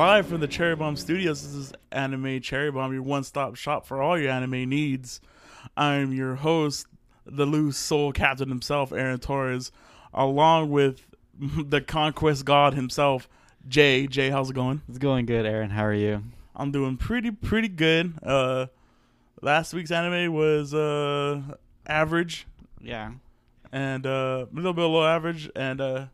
Live from the Cherry Bomb Studios, this is Anime Cherry Bomb, your one stop shop for all your anime needs. I'm your host, the loose soul captain himself, Aaron Torres, along with the conquest god himself, Jay. Jay, how's it going? It's going good, Aaron. How are you? I'm doing pretty, pretty good. Uh, last week's anime was uh, average Yeah. and uh, a little bit below average, and uh,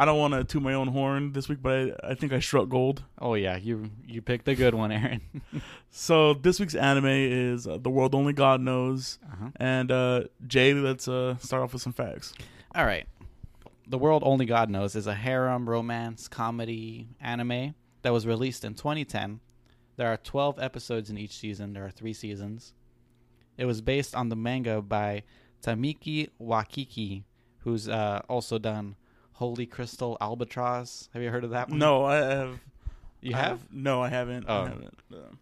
I don't want to toot my own horn this week, but I, I think I struck gold. Oh yeah, you you picked a good one, Aaron. So this week's anime is uh, The World Only God Knows. uh-huh. And uh, Jay, let's uh, start off with some facts. All right. The World Only God Knows is a harem romance comedy anime that was released in 2010. There are 12 episodes in each season. There are 3 seasons. It was based on the manga by Tamiki Wakaki, who's uh, also done Holy Crystal Albatross. Have you heard of that one? No, I have. You I have? No, I haven't. Oh. I haven't.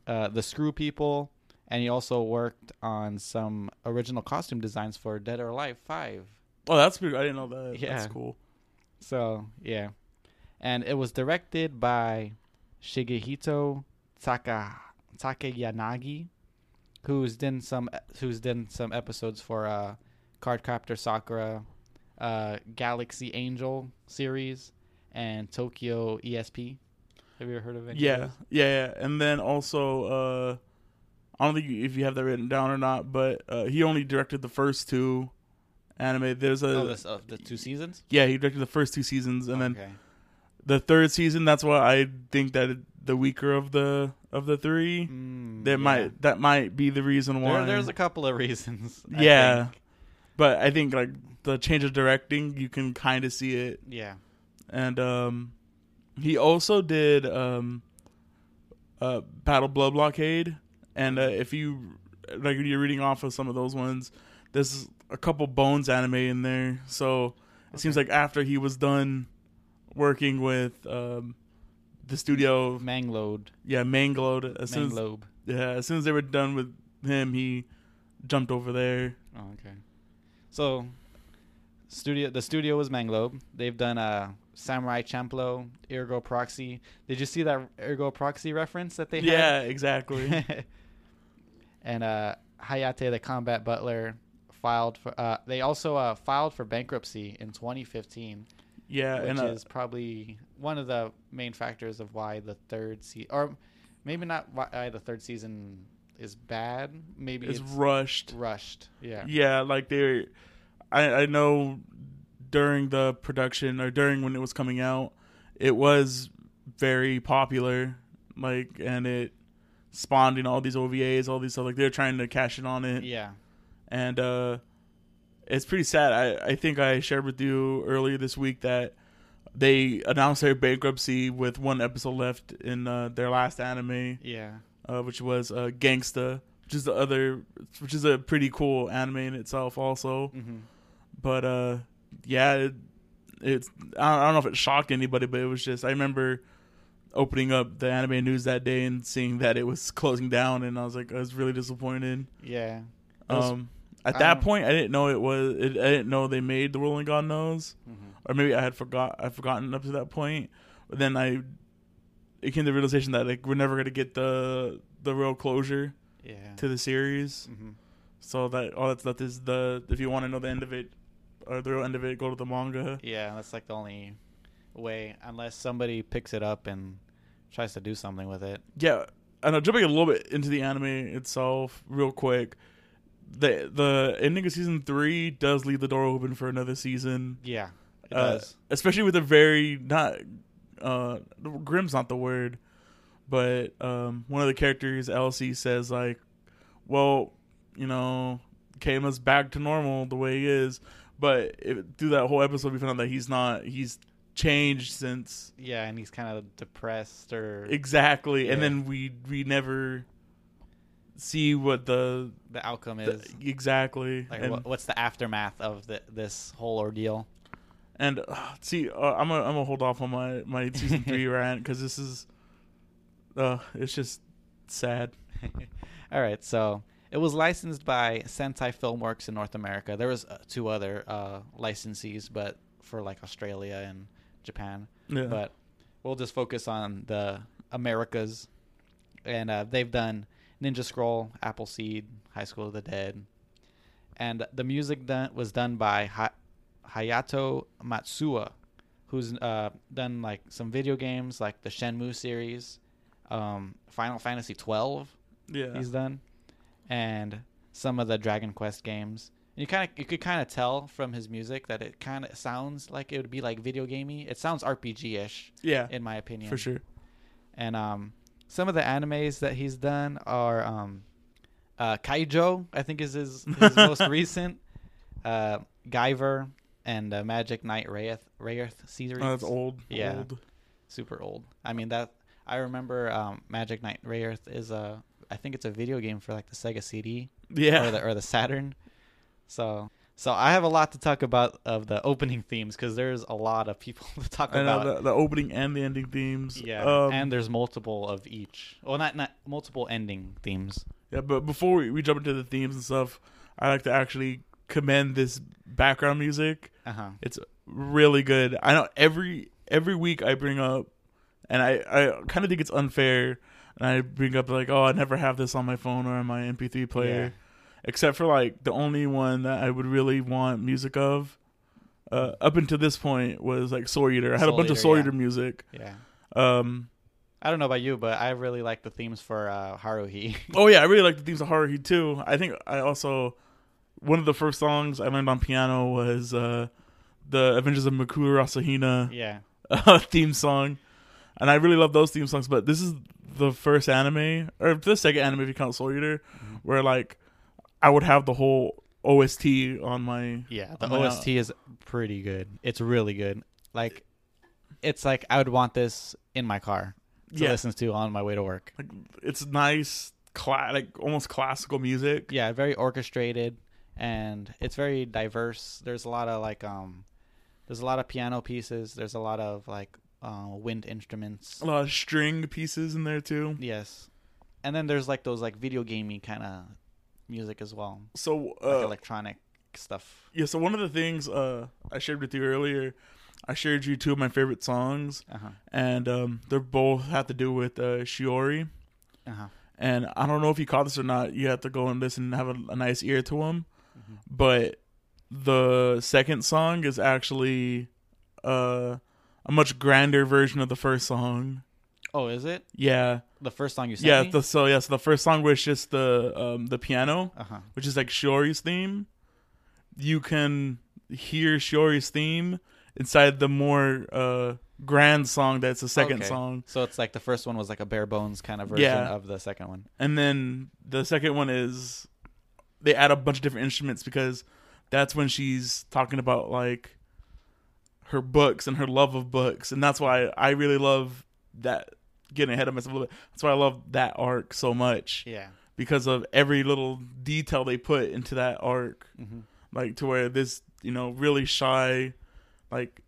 Uh, the Screw People, and he also worked on some original costume designs for Dead or Alive Five. oh, that's pretty. I didn't know that. Yeah. That's cool. So yeah, and it was directed by Shigehito Taka Takayanagi, who's done some who's done some episodes for uh, Cardcaptor Sakura, uh, Galaxy Angel series, and Tokyo ESP. Have you ever heard of it? Yeah, yeah, yeah. And then also, uh, I don't think if you have that written down or not, but uh, he only directed the first two anime. There's a Oh, this, uh, the two seasons. yeah, he directed the first two seasons, and then the third season. That's why I think that it, the weaker of the of the three. Mm, That yeah. might that might be the reason why. There, there's a couple of reasons. I yeah, think. But I think like the change of directing, you can kind of see it. Yeah. And um, he also did um, uh, Battle Blood Blockade, and uh, if you like, you're reading off of some of those ones, there's a couple Bones anime in there. So it seems like after he was done working with um, the studio, Manglobe. yeah, Manglobe. As soon as, Manglobe. yeah, as soon as they were done with him, he jumped over there. Oh, okay. So, studio. The studio was Manglobe. They've done uh, Samurai Champloo, Ergo Proxy. Did you see that Ergo Proxy reference that they had? Yeah, exactly. and uh, Hayate, the combat butler, filed for. Uh, they also uh, filed for bankruptcy in 2015, yeah, which and uh, is probably one of the main factors of why the third season, or maybe not why the third season is bad. Maybe it's it's rushed. rushed. Yeah. Yeah, like they, I I know during the production or during when it was coming out, it was very popular, like and it spawned in all these OVAs, all these stuff. Like they're trying to cash in on it, Yeah. and uh, it's pretty sad. I I think I shared with you earlier this week that they announced their bankruptcy with one episode left in uh, their last anime, Yeah. Uh, which was uh, Gangsta, which is the other, which is a pretty cool anime in itself, also. hmm But uh, yeah, it, it's I don't know if it shocked anybody, but it was just I remember opening up the anime news that day and seeing that it was closing down, and I was like, I was really disappointed. Yeah. Was- Um, at I that point, I didn't know it was. It, I didn't know they made the World Only God Knows, mhm. or maybe I had forgot. I forgotten up to that point. But then I, it came to the realization that like we're never gonna get the the real closure Yeah. to the series. hmm So that all that's left is the if you want to know the end of it or the real end of it, go to the manga. Yeah, that's like the only way, unless somebody picks it up and tries to do something with it. Yeah, and jumping a little bit into the anime itself, real quick. The the ending of season three does leave the door open for another season, Yeah. It Uh, does. especially with a very not uh grim's not the word, but um one of the characters Elsie says like, well, you know, Keima's back to normal the way he is, but it, through that whole episode we found out that he's not. He's changed since Yeah, and he's kind of depressed or Exactly, and then we we never see what the, the outcome the- is. exactly like, and what, what's the aftermath of the, this whole ordeal? And uh, see uh, I'm gonna I'm gonna hold off on my my season three rant because this is uh it's just sad. All right, so it was licensed by Sentai Filmworks in North America. There was uh, two other uh, licensees, but for like Australia and Japan. Yeah, But we'll just focus on the Americas, and uh, they've done Ninja Scroll, Appleseed, High School of the Dead, and the music done was done by ha- Hayato Matsuo, who's uh, done like some video games like the Shenmue series, um, Final Fantasy twelve. Yeah. He's done, and some of the Dragon Quest games. And you kind of you could kind of tell from his music that it kind of sounds like it would be like video gamey. It sounds RPG ish yeah. in my opinion. For sure. And um, some of the animes that he's done are um, uh, Kaijo, I think is his, his most recent, uh, Guyver, and uh, Magic Knight Rayearth, Rayearth series. Oh, that's old. Yeah. Old. Super old. I mean that I remember um, Magic Knight Rayearth is a I think it's a video game for like the Sega CD Yeah. or the or the Saturn. So so I have a lot to talk about of the opening themes because there's a lot of people to talk I know about. the, the opening and the ending themes. Yeah, Um, and there's multiple of each. Well, not not multiple ending themes. Yeah, but before we, we jump into the themes and stuff, I like to actually commend this background music. Uh huh. It's really good. I know every every week I bring up, and I I kind of think it's unfair, and I bring up like, oh, I never have this on my phone or on my MP3 player, Yeah. except for like the only one that I would really want music of. Uh, up until this point was like Soul Eater. I had a Soul bunch of Eater, Soul yeah. Eater music. Yeah. Um, I don't know about you, but I really like the themes for uh, Haruhi. Oh yeah, I really like the themes of Haruhi too. I think I also one of the first songs I learned on piano was uh, the Adventures of Mikuru Asahina yeah. uh, theme song, and I really love those theme songs. But this is the first anime or the second anime if you count Soul Eater, Mhm. where like I would have the whole OST on my Yeah, the my OST is pretty good. It's really good. Like, it's like I would want this in my car to yeah, listen to on my way to work. like, it's nice, cla- like almost classical music. Yeah, very orchestrated, and it's very diverse. There's a lot of like um, there's a lot of piano pieces. There's a lot of like uh, wind instruments. A lot of string pieces in there too. Yes, and then there's like those like video gamey kind of music as well, So like uh, electronic stuff. Yeah, so one of the things uh, I shared with you earlier, I shared you two of my favorite songs, Uh huh. and um, they're both have to do with uh, Shiori. Uh huh. And I don't know if you caught this or not. You have to go and listen and have a, a nice ear to them. Mhm. But the second song is actually uh, a much grander version of the first song. Oh, is it Yeah, the first song you sent yeah. me? The, so yeah, so the first song was just the um, the piano. uh huh. which is like Shiori's theme, you can hear Shiori's theme inside the more uh, grand song that's the second Okay. song. So it's like the first one was like a bare bones kind of version Yeah. of the second one. And then the second one is they add a bunch of different instruments because that's when she's talking about like her books and her love of books. And that's why I really love that getting ahead of myself a little bit. That's why I love that arc so much Yeah. because of every little detail they put into that arc. hmm like to where this you know really shy like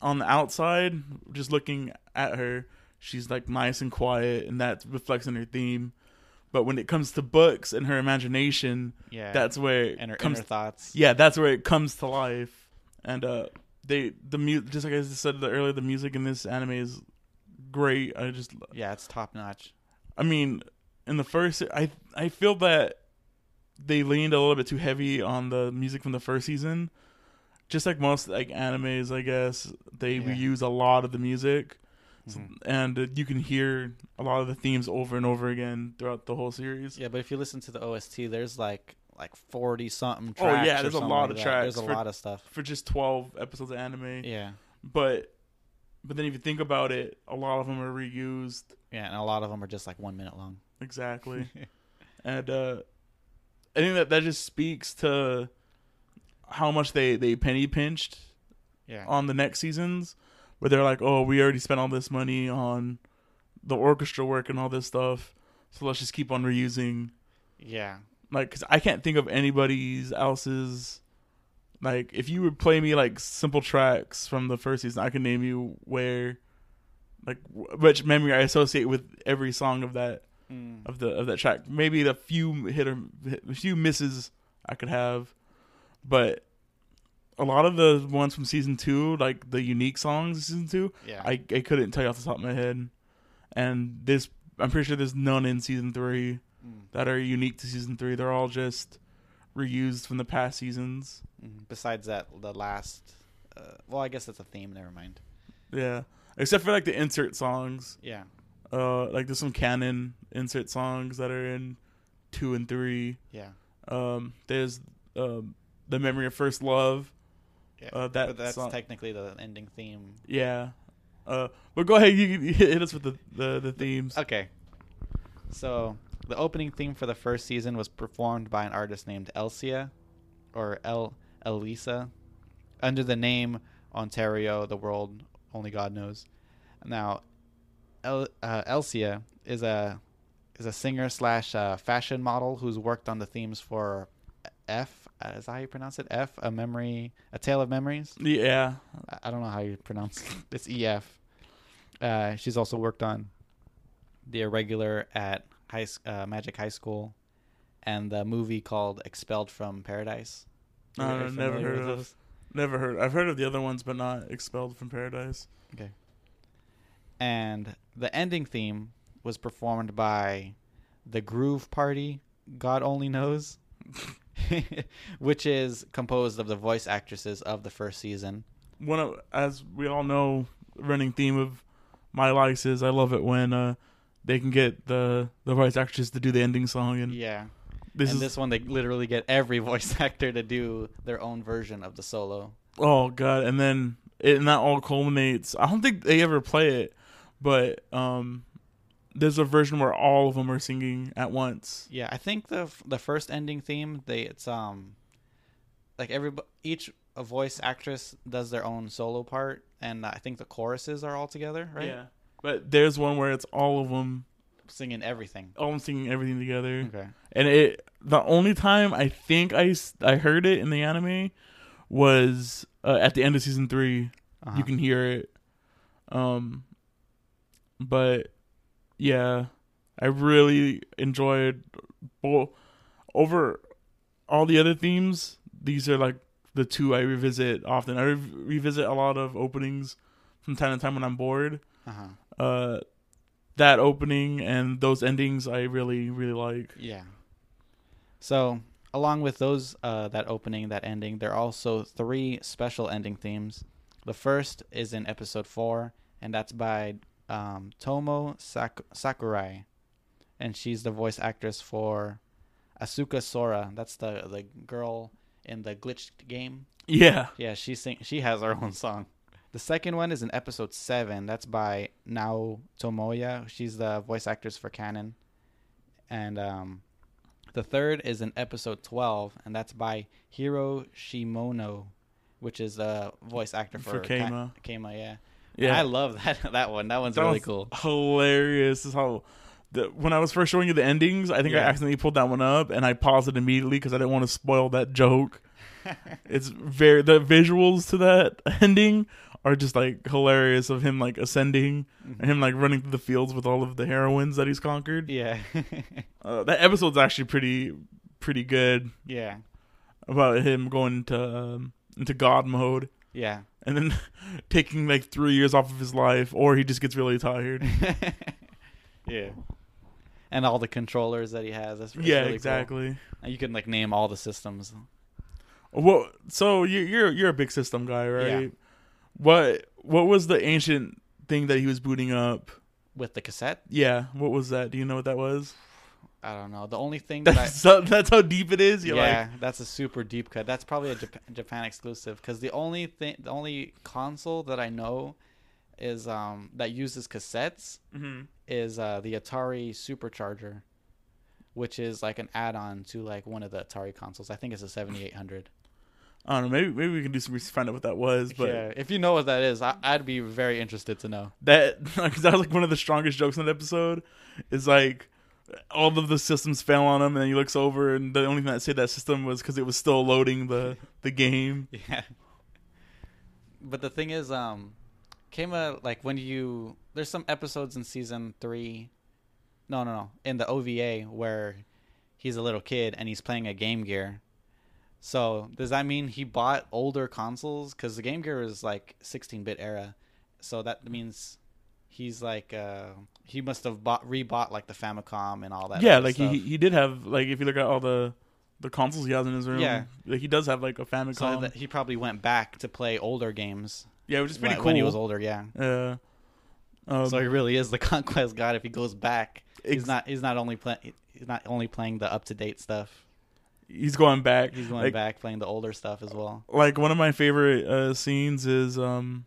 on the outside just looking at her she's like nice and quiet and that reflects in her theme but when it comes to books and her imagination Yeah. that's where it and her comes inner thoughts. yeah that's where it comes to life and uh they the music just like i said earlier the music in this anime is great i just Yeah, it's top notch. I mean, in the first, I I feel that they leaned a little bit too heavy on the music from the first season. Just like most like animes, I guess they Yeah. reuse a lot of the music, So- Mhm. and uh, you can hear a lot of the themes over and over again throughout the whole series. Yeah, but if you listen to the OST, there's like like forty something tracks. Oh, yeah, there's a lot of tracks There's a for- lot of stuff. For just twelve episodes of anime, Yeah, but but then if you think about it, a lot of them are reused. yeah, and a lot of them are just like one minute long. Exactly. and uh I think that that just speaks to how much they they penny pinched Yeah, on the next seasons, where they're like, "Oh, we already spent all this money on the orchestra work and all this stuff, so let's just keep on reusing." yeah, Like, cause I can't think of anybody's else's. Like, if you would play me like simple tracks from the first season, I can name you where, like, which memory I associate with every song of that Mm. of the of that track. Maybe the few hit or a few misses I could have, but a lot of the ones from season two, like the unique songs of season two, yeah. I I couldn't tell you off the top of my head. and this I'm pretty sure there's none in season three Mm. that are unique to season three. They're all just reused from the past seasons. Mhm. Besides that, the last. Uh, well, I guess that's a theme. Never mind. Yeah, except for like the insert songs. Yeah. Uh, like there's some canon insert songs that are in two and three. Yeah. Um, there's um, the memory of first love. Yeah. Uh, that but that's song- technically the ending theme. Yeah. Uh, but go ahead, you, you hit us with the, the, the themes. Okay. So the opening theme for the first season was performed by an artist named Elsia, or El Elisa, under the name Oratorio. The world only God knows. Now, El, uh, Elsia is a is a singer slash uh, fashion model who's worked on the themes for F. uh, Is that how you pronounce it? F. A memory. A tale of memories. Yeah. I- I don't know how you pronounce it. It's EF. Uh, she's also worked on the irregular at high uh, Magic High School and the movie called Expelled from Paradise. Uh, Are never heard of. those? Never heard. I've heard of the other ones, but not Expelled from Paradise. Okay. And the ending theme was performed by the Groove Party, God only knows, which is composed of the voice actresses of the first season. One of, as we all know, the running theme of my likes is I love it when uh, they can get the the voice actors to do the ending song, and Yeah. this and is this one they literally get every voice actor to do their own version of the solo. oh god, and then it, and that all culminates. I don't think they ever play it, but um, there's a version where all of them are singing at once. Yeah, I think the the first ending theme they it's um like every each a voice actress does their own solo part, and I think the choruses are all together, right? Yeah, but there's one where it's all of them, singing everything. all of them singing everything together. Okay. and it the only time I think I I heard it in the anime was uh, at the end of season 3 Uh-huh. You can hear it, um, but yeah, I really enjoyed both over all the other themes. These are like the two I revisit often. I re- revisit a lot of openings from time to time when I'm bored. Uh-huh. Uh, that opening and those endings I really really like. Yeah. So along with those, uh, that opening, that ending, there are also three special ending themes. The first is in episode four, and that's by um, Tomo Sak- Sakurai, and she's the voice actress for Asuka Sora. That's the the girl in the glitched game. Yeah. Yeah, she sing. She has her own song. The second one is in episode seven. That's by Nao Tomoya. She's the voice actress for Kanon. And um, the third is in episode twelve, and that's by Hiro Shimono, which is the voice actor for, For Keima. Ka- Keima, yeah. Yeah. I love that that one. That one's That really cool. Hilarious. Is how the, when I was first showing you the endings, I think I accidentally pulled that one up and I paused it immediately because I didn't want to spoil that joke. It's very the visuals to that ending are just like hilarious of him like ascending and him like running through the fields with all of the heroines that he's conquered. yeah, Uh, that episode's actually pretty pretty good yeah, about him going to um, into God mode yeah. And then taking like three years off of his life, or he just gets really tired. yeah. And all the controllers that he has. That's it's yeah, really cool. exactly. And you can like name all the systems. Well, so you, you're you're a big system guy, right? Yeah. What what was the ancient thing that he was booting up? With the cassette, Yeah, what was that? Do you know what that was? I don't know. The only thing that I, That's so, that's how deep it is. You're yeah, that's a super deep cut. That's probably a Japan, Japan exclusive because the only thing, the only console that I know is um that uses cassettes like, hmm is uh the Atari Supercharger, which is like an add-on to like one of the Atari consoles. I think it's a 7800. I don't know. Maybe maybe we can do some research find out what that was. But yeah, if you know what that is, I, I'd be very interested to know. that because that was like one of the strongest jokes in that episode. Is like all of the systems fell on him, and then he looks over, and the only thing that saved that system was because it was still loading the the game. Yeah. But the thing is, um, Keima, like when you there's some episodes in season three, no, no, no, in the OVA where he's a little kid and he's playing a Game Gear. So does that mean he bought older consoles? Because the Game Gear is like 16-bit era, so that means he's like uh he must have bought rebought like the Famicom and all that. yeah, like he stuff. he did have like if you look at all the the consoles he has in his room, Yeah. like he does have like a Famicom. so that he probably went back to play older games yeah, which is pretty when, cool. when he was older. Yeah. Yeah. Um, so he really is the conquest god if he goes back. he's not. He's not only playing. He's not only playing the up to date stuff. he's going back. He's going like, back playing the older stuff as well. Like one of my favorite uh, scenes is um,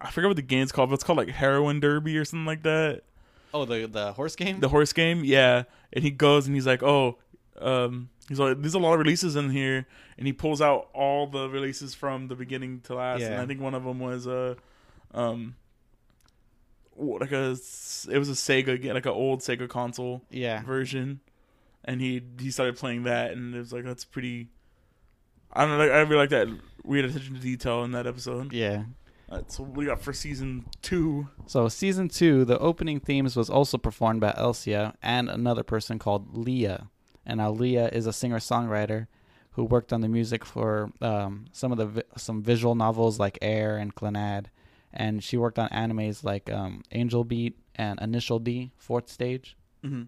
I forget what the game's called, but it's called like Heroin Derby or something like that. Oh, the the horse game. The horse game, yeah. And he goes and he's like, oh, um, he's like, there's a lot of releases in here, and he pulls out all the releases from the beginning to last. Yeah. And I think one of them was uh, um, like a s- it was a Sega, ga- like an old Sega console yeah. version, and he he started playing that, and it was like that's pretty. I don't know. Like, I really like that weird attention to detail in that episode. Yeah. That's what we got for season two. So season two, the opening themes was also performed by Elsia and another person called LIA. And now LIA is a singer-songwriter who worked on the music for um, some of the vi- some visual novels like Air and Clannad, and she worked on animes like um, Angel Beat and Initial D, Fourth Stage. Mm-hmm.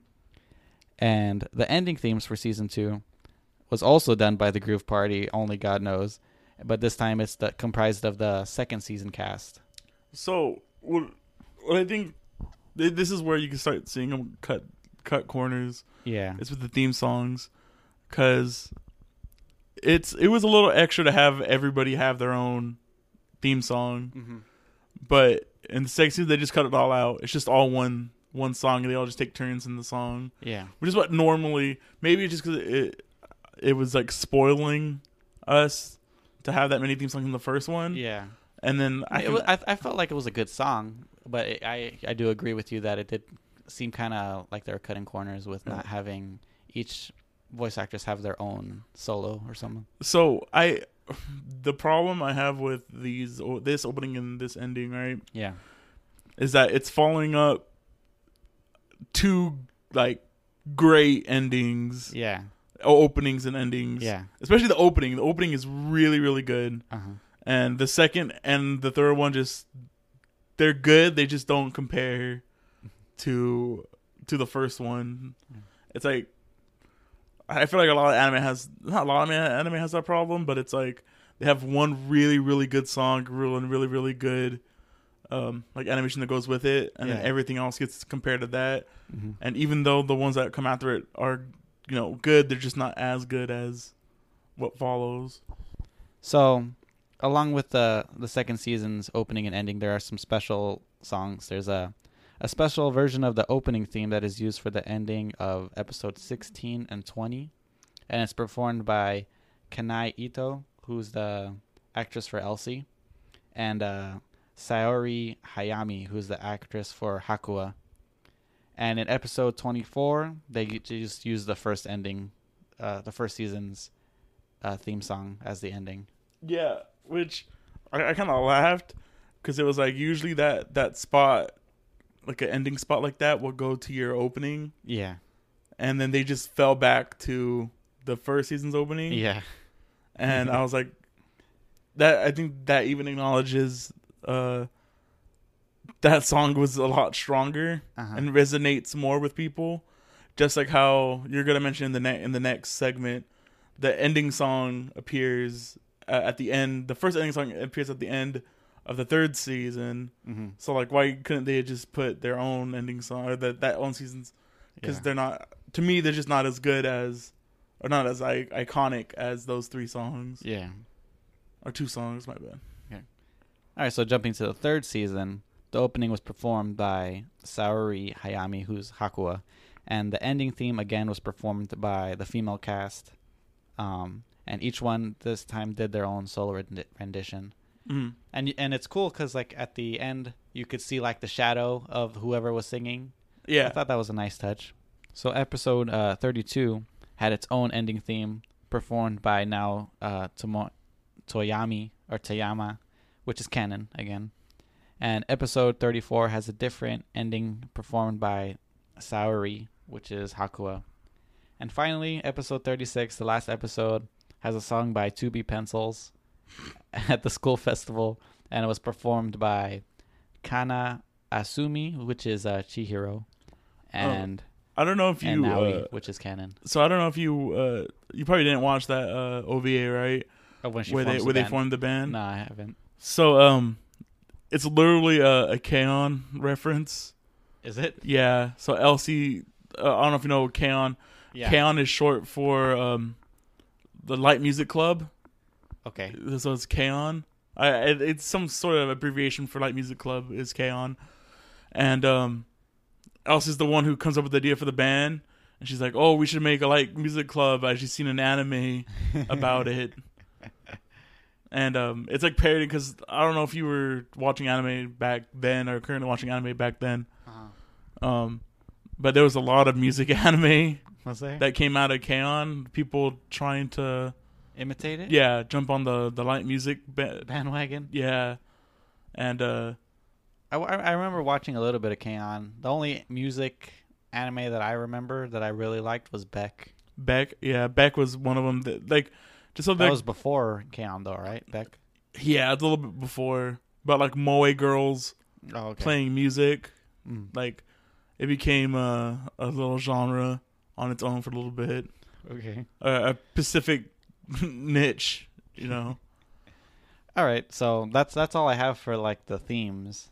And the ending themes for season two was also done by the Groove Party. Only God knows, but this time it's the, comprised of the second season cast. So, what, what I think th- this is where you can start seeing them cut cut corners. Yeah. It's with the theme songs, because it's it was a little extra to have everybody have their own theme song, Mm-hmm. but in the second season they just cut it all out. It's just all one one song, and they all just take turns in the song, Yeah. which is what normally maybe it's just because it it was like spoiling us to have that many theme songs in the first one, Yeah. and then I, I, it can- wa- I, I felt like it was a good song, but it, I I do agree with you that it did seem kind of like they were cutting corners with not having each voice actress have their own solo or something. So I, the problem I have with these, this opening and this ending, right, Yeah. is that it's following up two like great endings, Yeah. Openings and endings. Yeah. Especially the opening. The opening is really, really good, Uh huh. and the second and the third one just they're good. They just don't compare to to the first one. It's like I feel like a lot of anime has not a lot of anime has that problem, but it's like they have one really really good song, and really really good um like animation that goes with it, and Yeah. then everything else gets compared to that. Mm-hmm. And even though the ones that come after it are you know good, they're just not as good as what follows. So, along with the the second season's opening and ending, there are some special songs. There's a a special version of the opening theme that is used for the ending of episode 16 and 20, and it's performed by Kanae Ito, who's the actress for Elsie, and uh, Saori Hayami, who's the actress for Hakua. And in episode 24, they just use the first ending, uh, the first season's uh, theme song as the ending. Yeah, which I, I kind of laughed because it was like usually that that spot, like an ending spot like that, will go to your opening, Yeah. and then they just fell back to the first season's opening. Yeah. and I was like, that I think that even acknowledges uh that song was a lot stronger Uh-huh. and resonates more with people. Just like how you're gonna mention in the ne- in the next segment, the ending song appears uh, at the end. The first ending song appears at the end of the third season. mm-hmm. So like, why couldn't they just put their own ending song or that that own seasons? Because Yeah. they're not. To me, they're just not as good as, or not as I- iconic as those three songs Yeah. or two songs. My bad. Okay. All right, so jumping to the third season, the opening was performed by Saori Hayami, who's Hakua, and the ending theme again was performed by the female cast. Um, and each one this time did their own solo rendi- rendition. Mm-hmm. And and it's cool because like at the end you could see like the shadow of whoever was singing. Yeah, I thought that was a nice touch. So episode uh, 32 had its own ending theme performed by now uh, Tomo- Toyami or Toyama, which is Kanon again. And episode 34 has a different ending performed by Saori, which is Hakua. And finally, episode 36, the last episode, has a song by 2B Pencils at the school festival, and it was performed by Kana Asumi, which is uh, Chihiro, and I don't know if and you. Uh, which is canon. so I don't know if you. Uh, you probably didn't watch that uh, OVA, right? Oh, when she where they the where they band. formed the band. No, I haven't. So um, it's literally a, a K-On reference. Is it? Yeah. So Elsie, uh, I don't know if you know K-On. Yeah. K-On is short for um, the Light Music Club. Okay. So it's K-On. I, it, it's some sort of abbreviation for Light Music Club is K-On. And um, Elsie's the one who comes up with the idea for the band. And she's like, oh, we should make a Light Music Club. I she's seen an anime about it. And um, it's like parody because I don't know if you were watching anime back then or currently watching anime back then. Uh-huh. Um, but there was a lot of music anime that came out of K-On. People trying to, Imitate it? yeah, jump on the, the light music. Ba- Bandwagon? yeah. And uh, I, I I remember watching a little bit of K-On! The only music anime that I remember that I really liked was Beck. Beck, yeah, Beck was one of them. That, like, just so That was before K-On! though, right? Beck? yeah, it's a little bit before. But like Moe girls Oh, okay. playing music, Mm. like it became a, a little genre on its own for a little bit. Okay. A, a Pacific niche, you know. All right, so that's that's all I have for like the themes.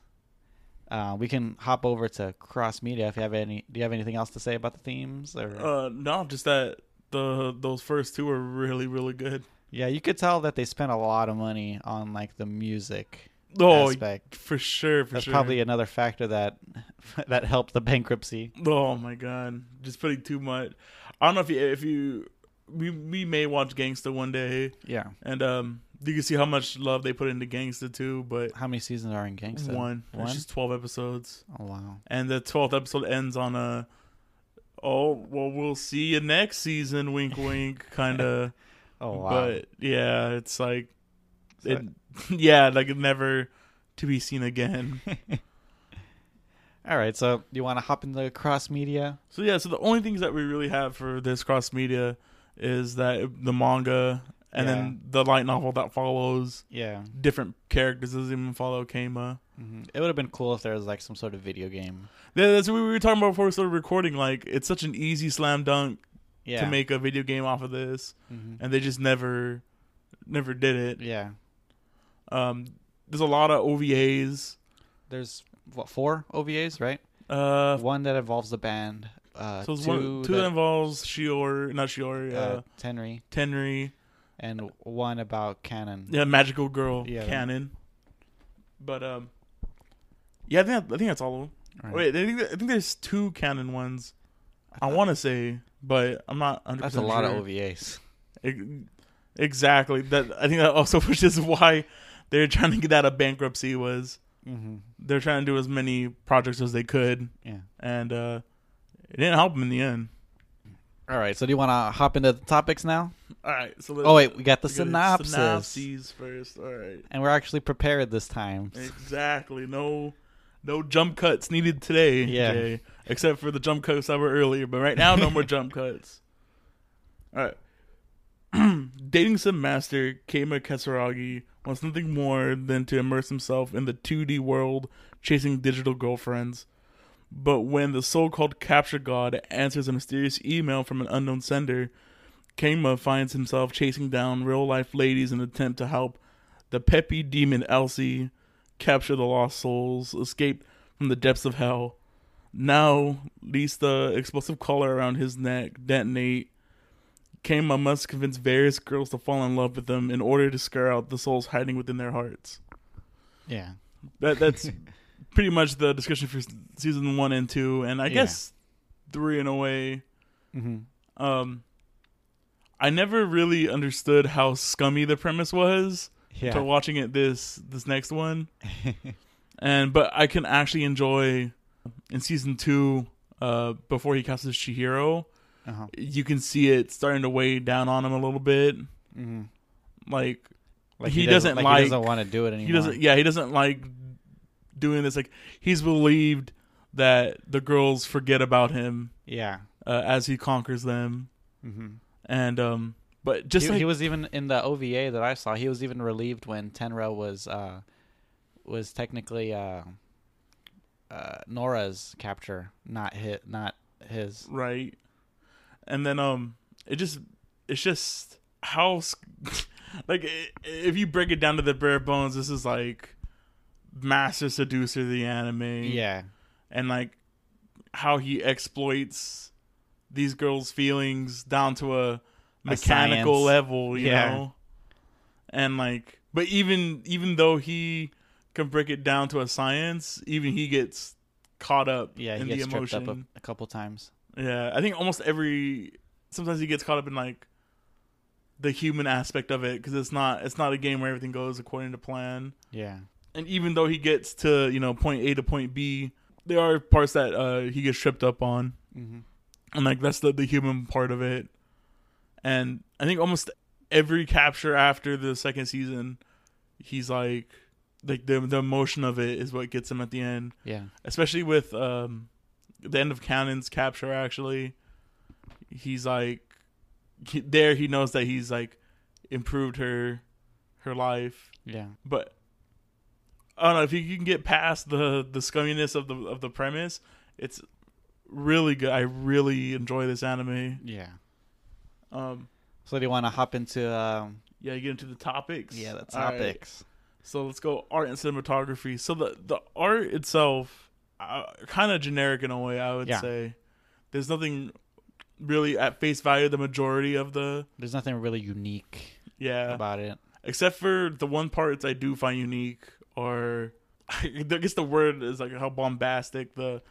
Uh, we can hop over to cross media if you have any. Do you have anything else to say about the themes? Or Uh, no, just that the those first two are really really good. yeah, you could tell that they spent a lot of money on like the music Oh, aspect. for sure, for That's sure. probably another factor that that helped the bankruptcy. Oh my god, just putting too much. I don't know if you if you we we may watch Gangsta one day, Yeah. and um you can see how much love they put into Gangsta too. But How many seasons are in Gangsta? one, One? it's just twelve episodes, Oh wow. and the twelfth episode ends on a. Oh well, we'll see you next season. Wink, wink, kind of. Oh wow. But yeah, it's like, So- it, yeah, like never to be seen again. All right, so you want to hop into cross media? So yeah, so the only things that we really have for this cross media is that the manga and Yeah. then the light novel that follows Yeah. different characters doesn't even follow Keima. hmm It would have been cool if there was like some sort of video game. Yeah, that's what we were talking about before we started recording. Like it's such an easy slam dunk Yeah. to make a video game off of this, Mhm. and they just never, never did it. Yeah. Um, there's a lot of OVAs. There's what four OVAs, right? Uh, one that involves the band. Uh, so two, one, two that, that, involves Shiori, not Shiori, uh, uh, Tenri, Tenri. And one about Kanon. Yeah, magical girl Yeah. Kanon. But um, yeah, I think I think that's all of them. Right. Wait, I think I think there's two Kanon ones. I want to say, but I'm not. 100% That's a lot sure. of OVAs. Ex- Exactly. That I think that also which is why they're trying to get out of bankruptcy was Mm-hmm. they're trying to do as many projects as they could, Yeah. and uh, it didn't help them in the end. All right. So do you want to hop into the topics now? All right. So let's, Oh wait, we got the synopsis, synopses first. All right. and we're actually prepared this time. Exactly. No, no jump cuts needed today. Yeah. Jay, except for the jump cuts that were earlier, but right now no more jump cuts. All right. Dating sim master Keima Katsuragi wants nothing more than to immerse himself in the 2D world, chasing digital girlfriends. But when the so-called capture god answers a mysterious email from an unknown sender, Keima finds himself chasing down real-life ladies in an attempt to help the peppy demon Elsie capture the lost souls, escape from the depths of hell. Now, lest the explosive collar around his neck detonate, Keima must convince various girls to fall in love with him in order to scare out the souls hiding within their hearts. Yeah. That that's pretty much the discussion for season one and two, and I Yeah. guess three in a way. Mm-hmm. Um, I never really understood how scummy the premise was Yeah. until watching it this this next one. and but I can actually enjoy in season two, uh, before he casts Chihiro, uh-huh. you can see it starting to weigh down on him a little bit. Mm-hmm. Like, Like he, doesn't, like, like he doesn't want to do it anymore. he doesn't yeah he doesn't like doing this. Like he's believed that the girls forget about him Yeah. uh, as he conquers them, Mm-hmm. and um, but just he, like he was even in the OVA that I saw. He was even relieved when Tenri was uh, was technically uh, uh, Nora's capture, not hit, not his. right and then um it just it's just how s- like i- if you break it down to the bare bones this is like master seducer of the anime Yeah, and like how he exploits these girls feelings down to a mechanical science. level you Yeah. know and like but even even though he can break it down to a science even he gets caught up yeah, in he gets the emotion up a, a couple times. yeah, I think almost every sometimes he gets caught up in like the human aspect of it because it's not it's not a game where everything goes according to plan. Yeah, And even though he gets to you know point A to point B, there are parts that uh, he gets tripped up on, hmm and like that's the the human part of it. And I think almost every capture after the second season, he's like like the the emotion of it is what gets him at the end. Yeah, especially with um the end of Kanon's capture actually. He's like he, there he knows that he's like improved her her life. Yeah, but I don't know if you can get past the the scumminess of the of the premise it's really good I really enjoy this anime yeah. um So do you want to hop into um, yeah you get into the topics yeah the right. topics? So let's go art and cinematography. So the the art itself, uh, kind of generic in a way, I would Yeah. say. There's nothing really at face value. The majority of the There's nothing really unique yeah, about it. except for the one parts I do find unique, or I guess the word is like how bombastic the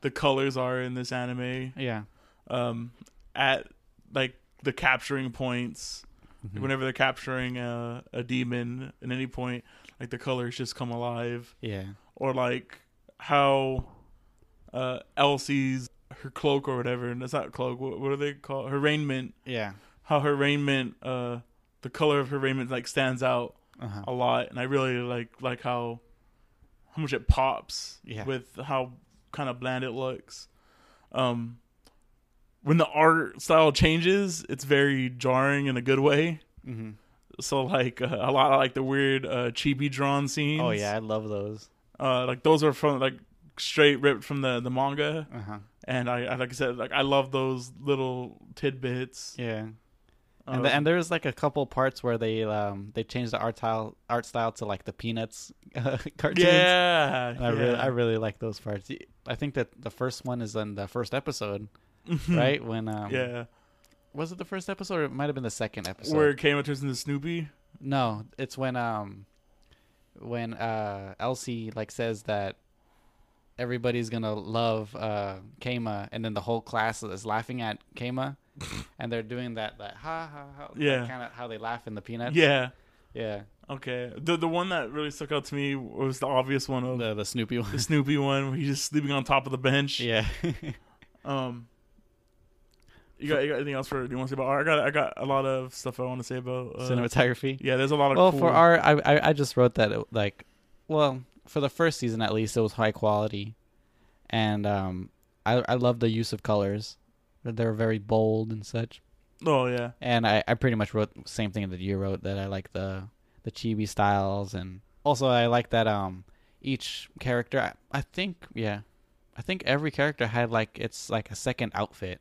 the colors are in this anime. Yeah. Um, at like the capturing points, Mhm. whenever they're capturing a, a demon at any point, like the colors just come alive. Yeah. or like how uh Elsie's her cloak or whatever, and it's not cloak. What, what do they call her raiment? Yeah. How her raiment, uh, the color of her raiment like stands out Uh-huh. a lot, and I really like like how how much it pops Yeah. with how kind of bland it looks. Um, when the art style changes, it's very jarring in a good way. hmm So like uh, a lot of like the weird uh, chibi drawn scenes. Oh yeah, I love those. uh, like those are from like straight ripped from the the manga, Uh huh. and I, I like I said, like I love those little tidbits. Yeah. And, the, and there's like a couple parts where they um they changed the art style art style to like the Peanuts uh, cartoons. yeah, And I really. I really like those parts. I think that the first one is in the first episode, right? When um yeah, was it the first episode or it might have been the second episode? where Keima turns into Snoopy. No, it's when um when uh Elsie like says that everybody's gonna love uh Keima and then the whole class is laughing at Keima and they're doing that that ha ha ha Yeah. kind of how they laugh in the peanuts. Yeah. Yeah. Okay. The the one that really stuck out to me was the obvious one of The the Snoopy one. the Snoopy one where he's just sleeping on top of the bench. yeah. Um. You got, you got anything else for? Do you want to say about art? I got I got a lot of stuff I want to say about uh, Cinematography. Yeah, there's a lot of Well, cool, for art, I, I I just wrote that it, like, well, for the first season at least, it was high quality, and um, I I love the use of colors. They're very bold and such. Oh yeah, And I, I pretty much wrote the same thing that you wrote that I like the the chibi styles and also I like that um each character I, I think yeah I think every character had like it's like a second outfit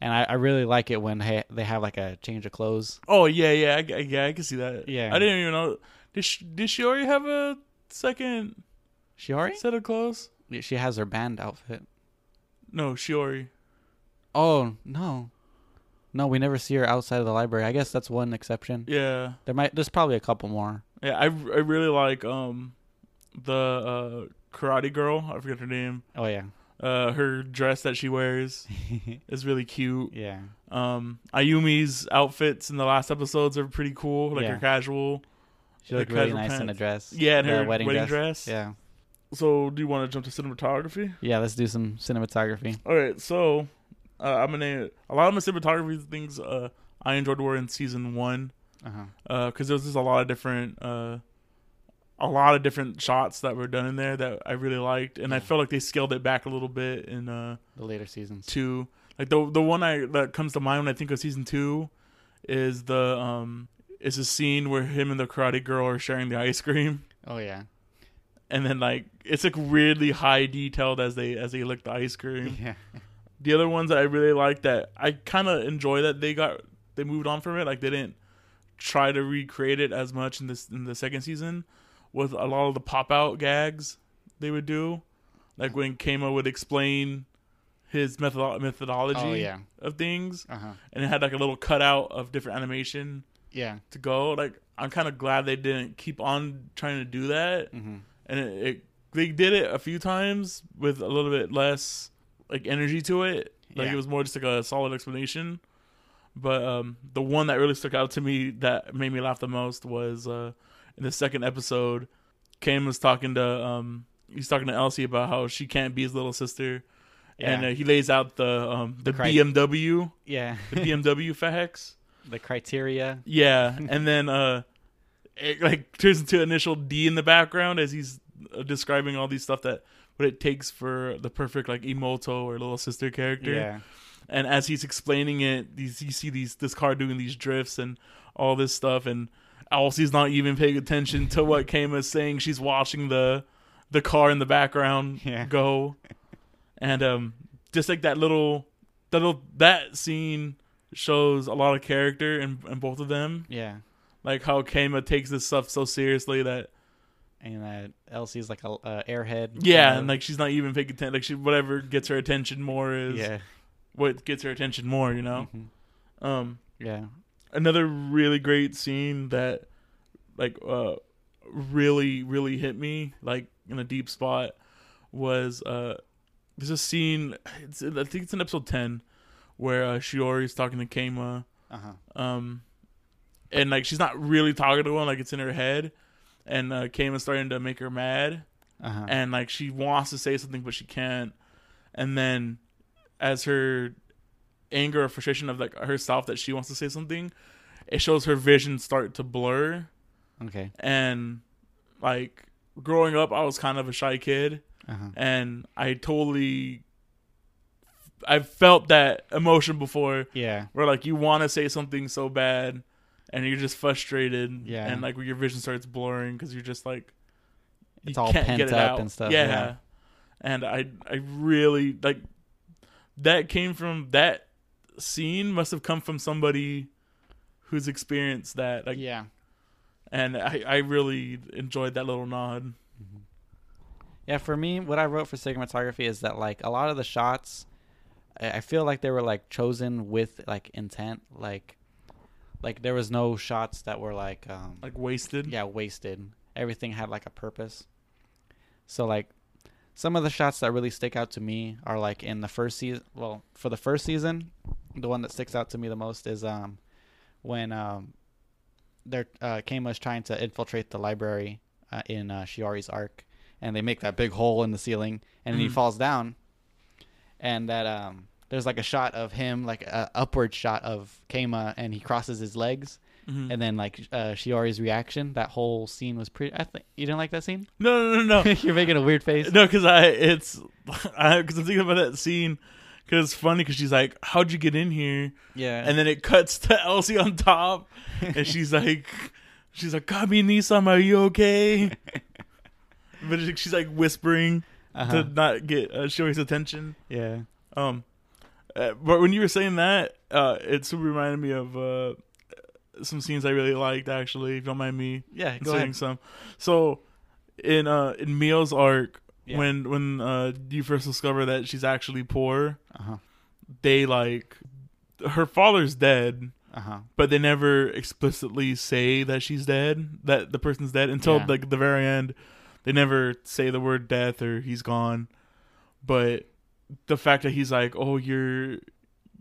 and I, I really like it when ha- they have like a change of clothes Oh yeah, yeah, I, I- yeah. I can see that. Yeah. I didn't even know. Did she, did she already have a second Shiori set of clothes? Yeah she has her band outfit No, Shiori. Oh no no we never see her outside of the library I guess that's one exception Yeah, there might there's probably a couple more yeah. I, I really like um the uh karate girl. I forget her name. oh yeah Uh, her dress that she wears is really cute. yeah Um, Ayumi's outfits in the last episodes are pretty cool. Like Yeah. her casual. she looked really nice in a dress Yeah, her wedding, dress. yeah So, do you want to jump to cinematography? Yeah, let's do some cinematography. All right, so uh, I'm gonna a lot of my cinematography things uh, I enjoyed were in season one Uh-huh. because there was just a lot of different uh, a lot of different shots that were done in there that I really liked, and I Yeah. felt like they scaled it back a little bit in uh, The later seasons. two. Like the the one I that comes to mind when I think of season two is the um is a scene where him and the karate girl are sharing the ice cream. Oh yeah. and then like it's like really high detailed as they as they lick the ice cream. Yeah. The other ones that I really like that I kind of enjoy that they got they moved on from it. Like they didn't try to recreate it as much in this in the second season with a lot of the pop out gags they would do, like when Keima would explain his method- methodology Oh yeah. of things, Uh huh. and it had like a little cutout of different animation Yeah. to go. Like I'm kind of glad they didn't keep on trying to do that, hmm and it, it they did it a few times with a little bit less like energy to it. Like Yeah. it was more just like a solid explanation. But um, the one that really stuck out to me that made me laugh the most was uh, in the second episode. Keima was talking to um, he's talking to Elsie about how she can't be his little sister, and uh, he lays out the um, the, The cri- BMW Yeah. the BMW facts. the criteria. Yeah, and then uh, it like turns into initial D in the background as he's uh, describing all these stuff that what it takes for the perfect like imouto or little sister character. Yeah. And as he's explaining it, these you see these this car doing these drifts and all this stuff, and Elsie's not even paying attention to what Keima's saying. She's watching the the car in the background Yeah. go, and um, just like that little that little that scene shows a lot of character in, in both of them. Yeah. Like how Keima takes this stuff so seriously that And that Elsie's like a uh, airhead. yeah, kind and like she's not even paying attention. Like she whatever gets her attention more is yeah. what gets her attention more. You know. Mhm. Um, Yeah. another really great scene that like uh really really hit me like in a deep spot was uh there's a scene it's I think it's in episode 10 where uh, Shiori's talking to Keima Uh huh. um and like she's not really talking to him like it's in her head and uh Keima's starting to make her mad Uh huh. and like she wants to say something but she can't and then as her anger or frustration of like herself that she wants to say something it shows her vision start to blur Okay. and like growing up i was kind of a shy kid Uh huh. and i totally i've felt that emotion before Yeah. where like you want to say something so bad and you're just frustrated Yeah. and like your vision starts blurring because you're just like you It's all pent up out. and stuff, yeah. yeah. and i i really like that came from that scene must have come from somebody who's experienced that like yeah. and i i really enjoyed that little nod mm-hmm. Yeah, for me, what I wrote for cinematography is that like a lot of the shots, I feel like they were like chosen with like intent. Like, like there was no shots that were like, um, like wasted yeah, wasted. Everything had like a purpose. So like, some of the shots that really stick out to me are like in the first season. Well, for the first season, the one that sticks out to me the most is um, when um, they're uh, Keima's trying to infiltrate the library uh, in uh, Shiori's arc, and they make that big hole in the ceiling, and then he Mhm. falls down, and that um, there's like a shot of him, like a upward shot of Keima, and he crosses his legs, Mhm. and then like uh, Shiori's reaction. That whole scene was pretty. I think you didn't like that scene. no no no no You're making a weird face. No, because I it's I because I'm thinking about that scene because it's funny because she's like, "How'd you get in here?" Yeah, And then it cuts to Elsie on top, and she's like, "She's like, Kami Nisam, are you okay?" but she's like whispering uh-huh. to not get uh, attention. yeah, Um, uh, but when you were saying that, uh, it super reminded me of uh some scenes I really liked. Actually, if you don't mind me yeah. Go ahead. some. So in uh in Mio's arc, Yeah. when when uh you first discover that she's actually poor, Uh huh. they like her father's dead, Uh huh. but they never explicitly say that she's dead, that the person's dead until Yeah. like the very end. They never say the word death or he's gone. But the fact that he's like, "Oh, your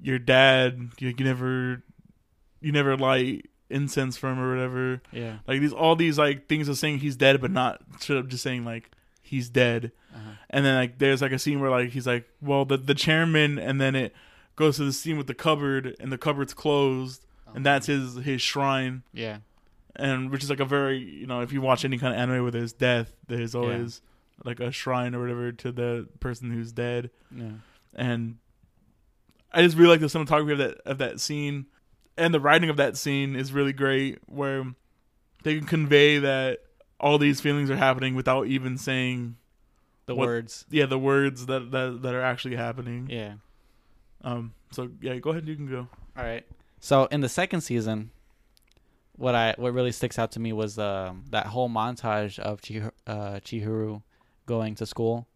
your dad, you, you never you never light incense from or whatever." Yeah. Like these all these like things of saying he's dead, but not straight up just saying like he's dead. Uh-huh. And then like there's like a scene where like he's like, well, the the chairman, and then it goes to the scene with the cupboard, and the cupboard's closed, and that's his his shrine, Yeah. and which is like a very you know if you watch any kind of anime where there's death, there's always like a shrine or whatever to the person who's dead, Yeah. and I just really like the cinematography of that of that scene, and the writing of that scene is really great, where they can convey that all these feelings are happening without even saying The What- words. yeah the words that that, that are actually happening. Yeah. Um. So yeah, go ahead. You can go. All right. So in the second season, what I what really sticks out to me was um, that whole montage of Chih- uh, Chihiro going to school.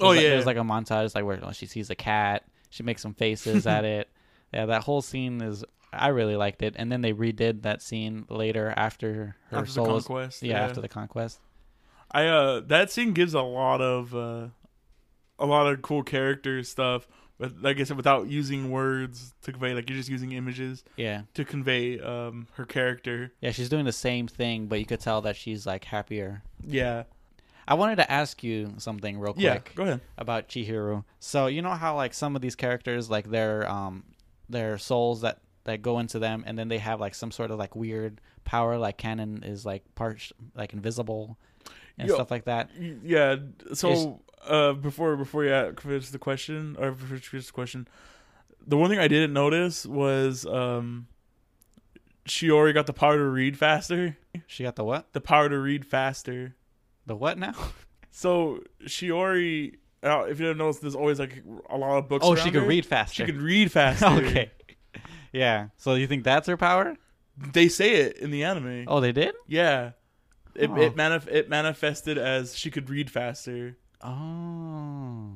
Oh, There's like- yeah. there's like a montage like where she sees a cat, she makes some faces at it. Yeah, that whole scene is I really liked it. And then they redid that scene later after her After the soul conquest. yeah, after the conquest. I uh that scene gives a lot of uh a lot of cool character stuff, but like I said, without using words to convey, like you're just using images Yeah. to convey um her character. Yeah, she's doing the same thing, but you could tell that she's like happier. Yeah. I wanted to ask you something real quick. Yeah. Go ahead. about Chihiro. So you know how like some of these characters like their um their souls that that go into them and then they have like some sort of like weird power like Kanon is like part like invisible and Yo. stuff like that. Yeah. So uh before before you finish the question or before you finish the question, the one thing I didn't notice was um Shiori got the power to read faster. She got the what? The power to read faster. The what now? So Shiori, uh, if you don't notice, there's always like a lot of books. oh, she can her. read faster. She can read faster. okay. Yeah. So you think that's her power? They say it in the anime. Oh, they did? Yeah. It Oh. it, manif- it manifested as she could read faster. Oh.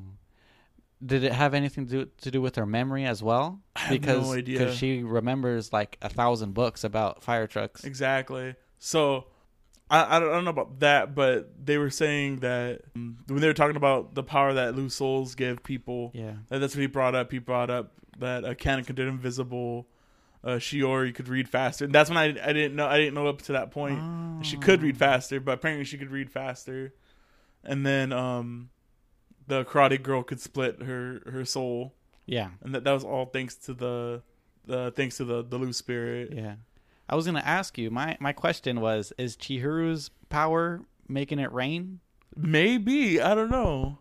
Did it have anything to do, to do with her memory as well? Because no. Because she remembers like a thousand books about fire trucks. Exactly. So I, I, don't, know about that, but they were saying that um, when they were talking about the power that loose souls give people, Yeah. that- that's what he brought up. He brought up that a Kanon could turn invisible. Uh, Shiori could read faster, and that's when I I didn't know I didn't know up to that point. that She could Oh. read faster, but apparently she could read faster. And then um, the karate girl could split her her soul, Yeah. and that that was all thanks to the the thanks to the the loose spirit. Yeah. I was gonna ask you. My my question was: Is Chihiro's power making it rain? Maybe I don't know.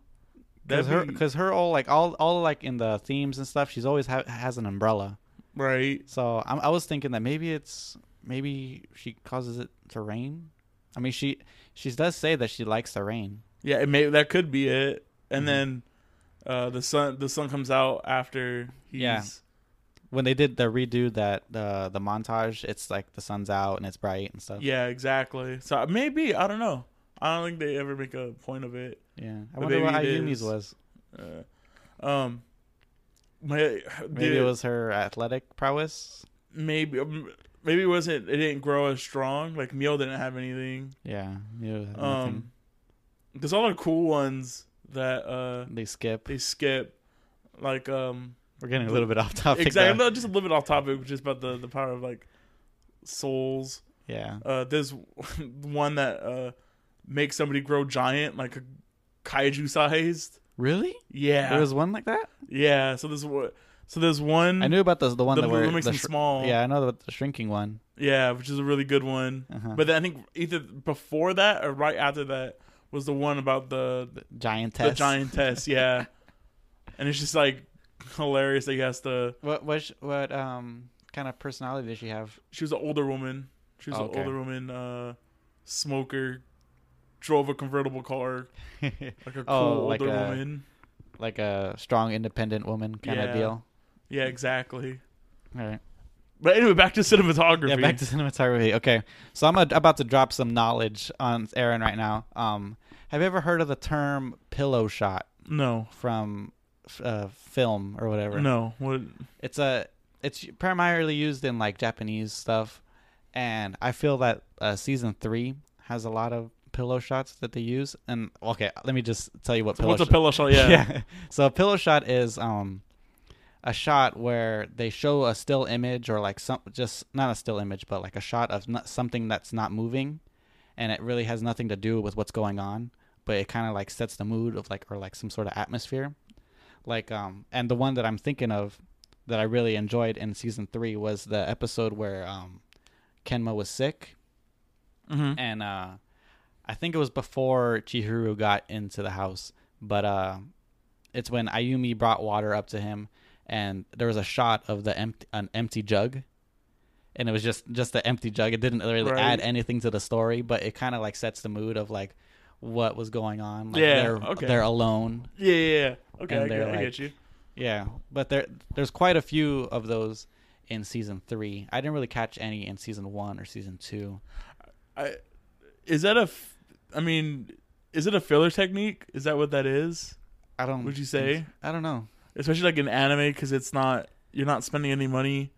Because her, because her all like all all like in the themes and stuff, she's always ha- has an umbrella. right. So I'm, I was thinking that maybe it's maybe she causes it to rain. I mean, she she does say that she likes the rain. Yeah, it may that could be it. And Mhm. then uh, the sun the sun comes out after he's Yeah. When they did the redo that the the montage, it's like the sun's out and it's bright and stuff. Yeah, exactly. So maybe I don't know. I don't think they ever make a point of it. Yeah. I But wonder what Ayumi's was. Uh, um, my, Maybe it was her athletic prowess. maybe um, maybe it wasn't it didn't grow as strong. Like Mio didn't have anything. Yeah. yeah nothing. Um, there's all the cool ones that uh they skip. they skip, like um We're getting a little bit off topic. exactly no, just a little bit off topic, which is about the the power of like souls. Yeah. Uh, there's one that uh makes somebody grow giant, like a kaiju sized. Really? Yeah, There was one like that. yeah. So there's what. So there's one. I knew about the the one the that were makes the them sh- small. Yeah, I know about the shrinking one. Yeah, which is a really good one. Uh-huh. But then I think either before that or right after that was the one about the the giant the test. giantess. Yeah, and it's just like hilarious that he has to. What what sh- what um kind of personality did she have? She was an older woman. She was Oh, an okay. older woman, uh, smoker, drove a convertible car, like a cool Oh, like older a- woman. like a strong, independent woman kind of deal. Yeah, exactly. All right. But anyway, back to cinematography. Yeah, back to cinematography. Okay, so I'm a, about to drop some knowledge on Aaron right now. Um, have you ever heard of the term pillow shot no, from uh, film or whatever? no. What? It's a it's primarily used in like Japanese stuff, and I feel that uh, season three has a lot of pillow shots that they use. And okay, let me just tell you what So pillow what's a pillow shot? Yeah. So a pillow shot is um a shot where they show a still image or like some just not a still image but like a shot of not, something that's not moving and it really has nothing to do with what's going on but it kind of like sets the mood of like or like some sort of atmosphere like um and the one that I'm thinking of that I really enjoyed in season 3 was the episode where um Keima was sick mm-hmm. and uh I think it was before Chihiro got into the house, but uh it's when Ayumi brought water up to him and there was a shot of the empty an empty jug and it was just just the empty jug. It didn't really Right. add anything to the story, but it kind of like sets the mood of like what was going on. Like Yeah, they're okay. they're alone. Yeah, yeah, yeah. Okay, I, get, I get you. Yeah, but there there's quite a few of those in season three. I didn't really catch any in season one or season two. I, is that a? f- I mean, is it a filler technique? Is that what that is? I don't. Would you say? I don't know. Especially like in anime, because it's not you're not spending any money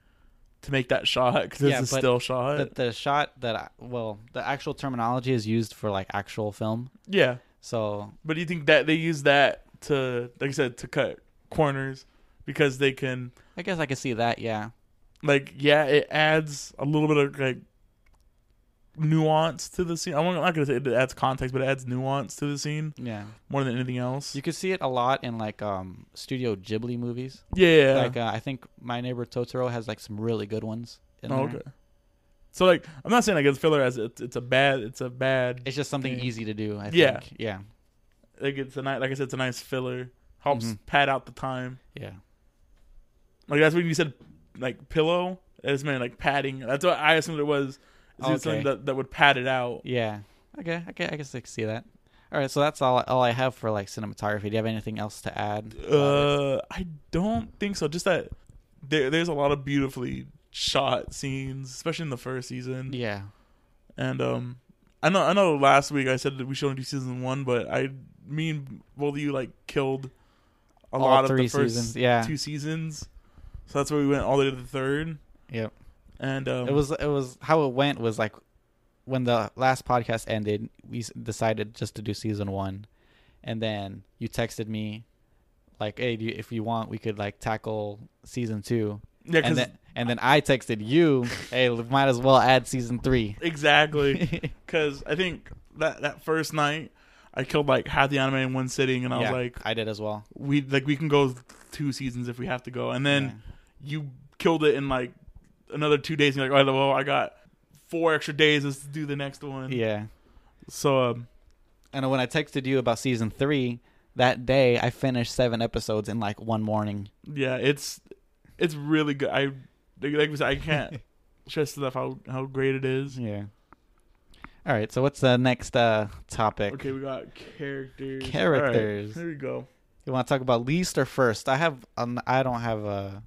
to make that shot because Yeah, it's a still shot. The, the shot that I, well, the actual terminology is used for like actual film. yeah, So but do you think that they use that to, like I said, to cut corners because they can, I guess I could see that. Yeah. like, yeah, it adds a little bit of like nuance to the scene. I'm not gonna say it adds context, but it adds nuance to the scene Yeah. more than anything else. You could see it a lot in like um Studio Ghibli movies. yeah, Like uh, I think My Neighbor Totoro has like some really good ones. In Oh, there. okay. So like, I'm not saying like it's filler as it's it's a bad it's a bad It's just something easy to do. I Yeah. think. Yeah. like it's a nice like I said it's a nice filler helps Mhm. pad out the time. Yeah. Like that's when you said like pillow. It's meant like padding. That's what I assumed it was. Is Okay. something that, that would pad it out? Yeah. Okay. Okay. I guess I can see that. All right. So that's all. All I have for like cinematography. Do you have anything else to add? Uh, I don't think so. Just that there, there's a lot of beautifully shot scenes, especially in the first season. yeah. And um, I know I know last week I said that we should only do season one, but I mean both of you like killed a All lot of the first seasons. Yeah. two seasons. So that's where we went all the way to the third. Yep. And um, it was it was how it went was like when the last podcast ended we decided just to do season one. And then you texted me like hey do you, if you want we could like tackle season two. Yeah, and then and then i texted you hey might as well add season three. Exactly. Because I think that that first night I killed like half the anime in one sitting, and I was like, i did as well. We like we can go two seasons if we have to go, and then Yeah. you killed it in like another two days. And you're like, oh well, I got four extra days. Let's do the next one. yeah So um, and when i texted you about season three that day i finished seven episodes in like one morning yeah, it's it's really good. I like, we said, I can't stress enough how how great it is. yeah all right so what's the next uh topic Okay, we got characters. Characters. Right, here we go. You want to talk about least or first? I have. Um, I don't have a,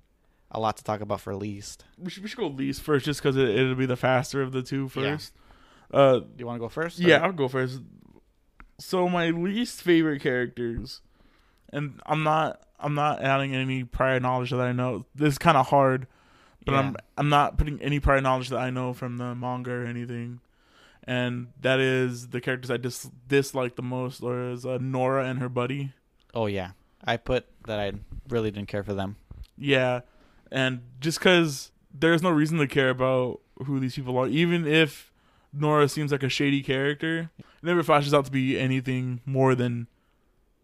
a lot to talk about for least. We should we should go least first, just because it, it'll be the faster of the two first. Yeah. Uh, Do you want to go first? Yeah, or- I'll go first. So my least favorite characters, and I'm not I'm not adding any prior knowledge that I know. This is kind of hard, but I'm I'm not putting any prior knowledge that I know from the manga or anything. And that is the characters I dis- dislike the most, or is uh, Nora and her buddy. Oh yeah. I put that I really didn't care for them. Yeah, and just because there's no reason to care about who these people are, even if Nora seems like a shady character, it never flashes out to be anything more than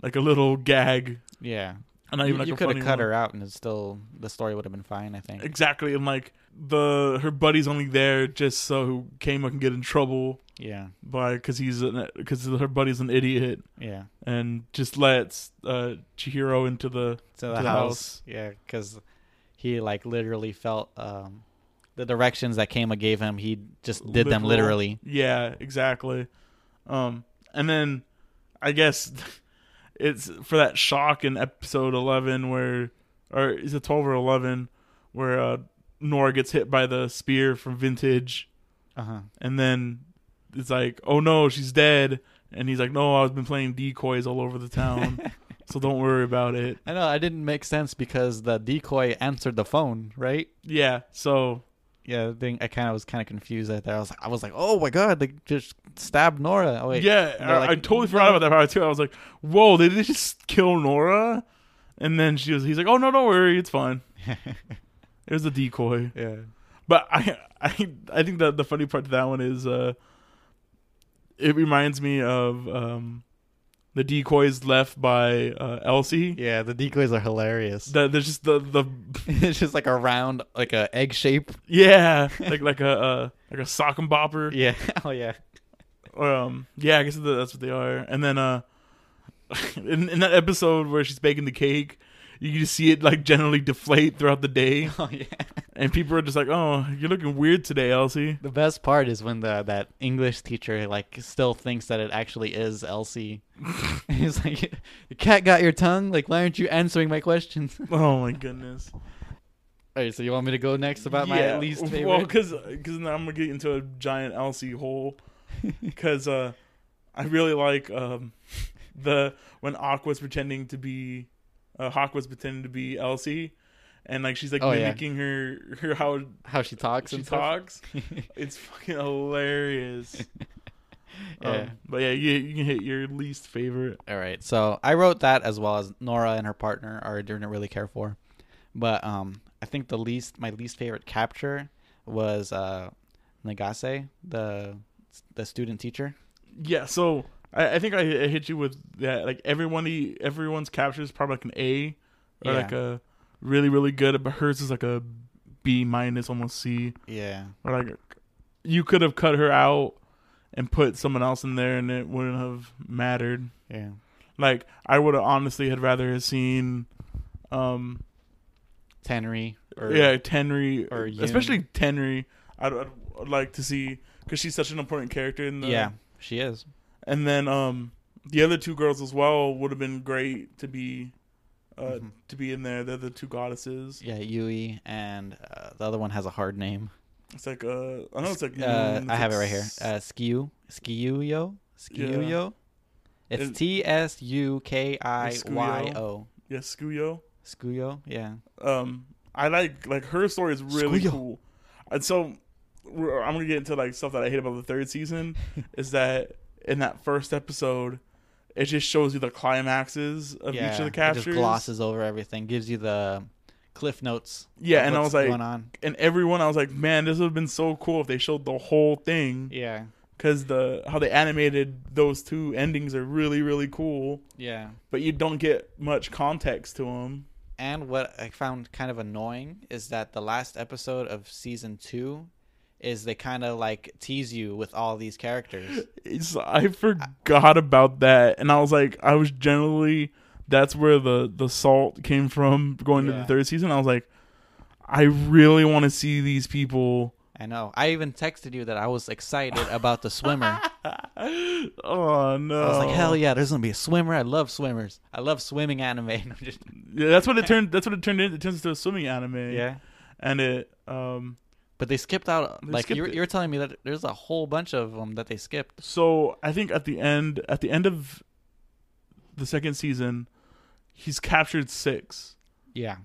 like a little gag, Yeah. and not you like you could have cut one. her out, and it's still the story would have been fine. I think. Exactly, and like the her buddy's only there just so Keima can get in trouble Yeah. by because he's because her buddy's an idiot Yeah. and just lets uh Chihiro into the To the, To the house. house. Yeah, because he like literally felt um, the directions that Keima gave him. He just did them literally. Yeah, exactly. Um, and then I guess it's for that shock in episode eleven where, or is it twelve or eleven, where uh, Nora gets hit by the spear from Vintage, Uh huh. and then it's like, oh no, she's dead, and he's like, no, I've been playing decoys all over the town, so don't worry about it. I know. I didn't make sense because the decoy answered the phone, right? Yeah, so Yeah, I think I kind of was kind of confused at that. I was like, I was like, oh my god, they just stabbed Nora. Oh wait, yeah, I, like, I totally forgot about that part too. I was like, whoa, did they just kill Nora? And then she was, he's like, oh no, don't worry, it's fine. It was a decoy. yeah, But I I I think that the funny part to that one is uh it reminds me of um the decoys left by uh Elsie. yeah. The decoys are hilarious. The, there's just the the it's just like a round, like a egg shape. yeah like like a uh, like a sock and bopper Yeah. Oh yeah. or um yeah I guess that's what they are and then uh in in that episode where she's baking the cake you just see it like generally deflate throughout the day Oh yeah. and people are just like, "Oh, you're looking weird today, Elsie." The best part is when the that English teacher like still thinks that it actually is Elsie. He's like, "The cat got your tongue. Like, why aren't you answering my questions?" Oh my goodness. All right, so you want me to go next about my least favorite? Well, because because now I'm gonna get into a giant Elsie hole. Because uh, I really like um, the when Haqua's pretending to be uh, Haqua was pretending to be Elsie, and like she's like Oh, yeah. mimicking her her how How she talks she and stuff. talks. it's fucking hilarious. Yeah. Um, but yeah, you you can hit your least favorite. All right. So I wrote that as well as Nora and her partner I didn't really care for. But um I think the least my least favorite capture was uh Nagase, the the student teacher. Yeah, so I, I think I, I hit you with that. Like everyone, everyone's capture is probably like an A or Yeah. like a really really good, but hers is like a B minus, almost C. Yeah. Or like you could have cut her out and put someone else in there, and it wouldn't have mattered. Yeah. Like I would have honestly had rather have seen, um, Tenri or yeah, Tenri, or Yoon. especially Tenri. I'd, I'd, I'd like to see because she's such an important character in the yeah, she is. And then um the other two girls as well would have been great to be uh Mhm. to be in there they're the two goddesses Yeah, Yui and uh, the other one has a hard name. it's like uh i know it's like Uh, mm, I it's have it right here. Uh, Skiu, Skiuyo, Skiuyo. It's It- T S U K I Y O. yeah skuyo Skuyo, yeah. um i like like her story is really cool and so we're, i'm gonna get into like stuff that i hate about the third season is that in that first episode it just shows you the climaxes of yeah, each of the it captures just glosses over everything, gives you the cliff notes. yeah and i was like going on. and everyone i was like man this would have been so cool if they showed the whole thing Yeah, because the how they animated those two endings are really really cool yeah. but you don't get much context to them And what I found kind of annoying is that the last episode of season two is they kind of like tease you with all these characters. it's, i forgot about that and i was like i was generally that's where the the salt came from going to the third season i was like i really want to see these people I know. I even texted you that I was excited about the swimmer. oh no I was like, hell yeah, there's gonna be a swimmer. I love swimmers. I love swimming anime. I'm just yeah that's what it turned that's what it turned into it turns into a swimming anime yeah. and it um But they skipped out. They like skipped you're, you're telling me that there's a whole bunch of them that they skipped. So I think at the end, at the end of the second season, he's captured six, Yeah.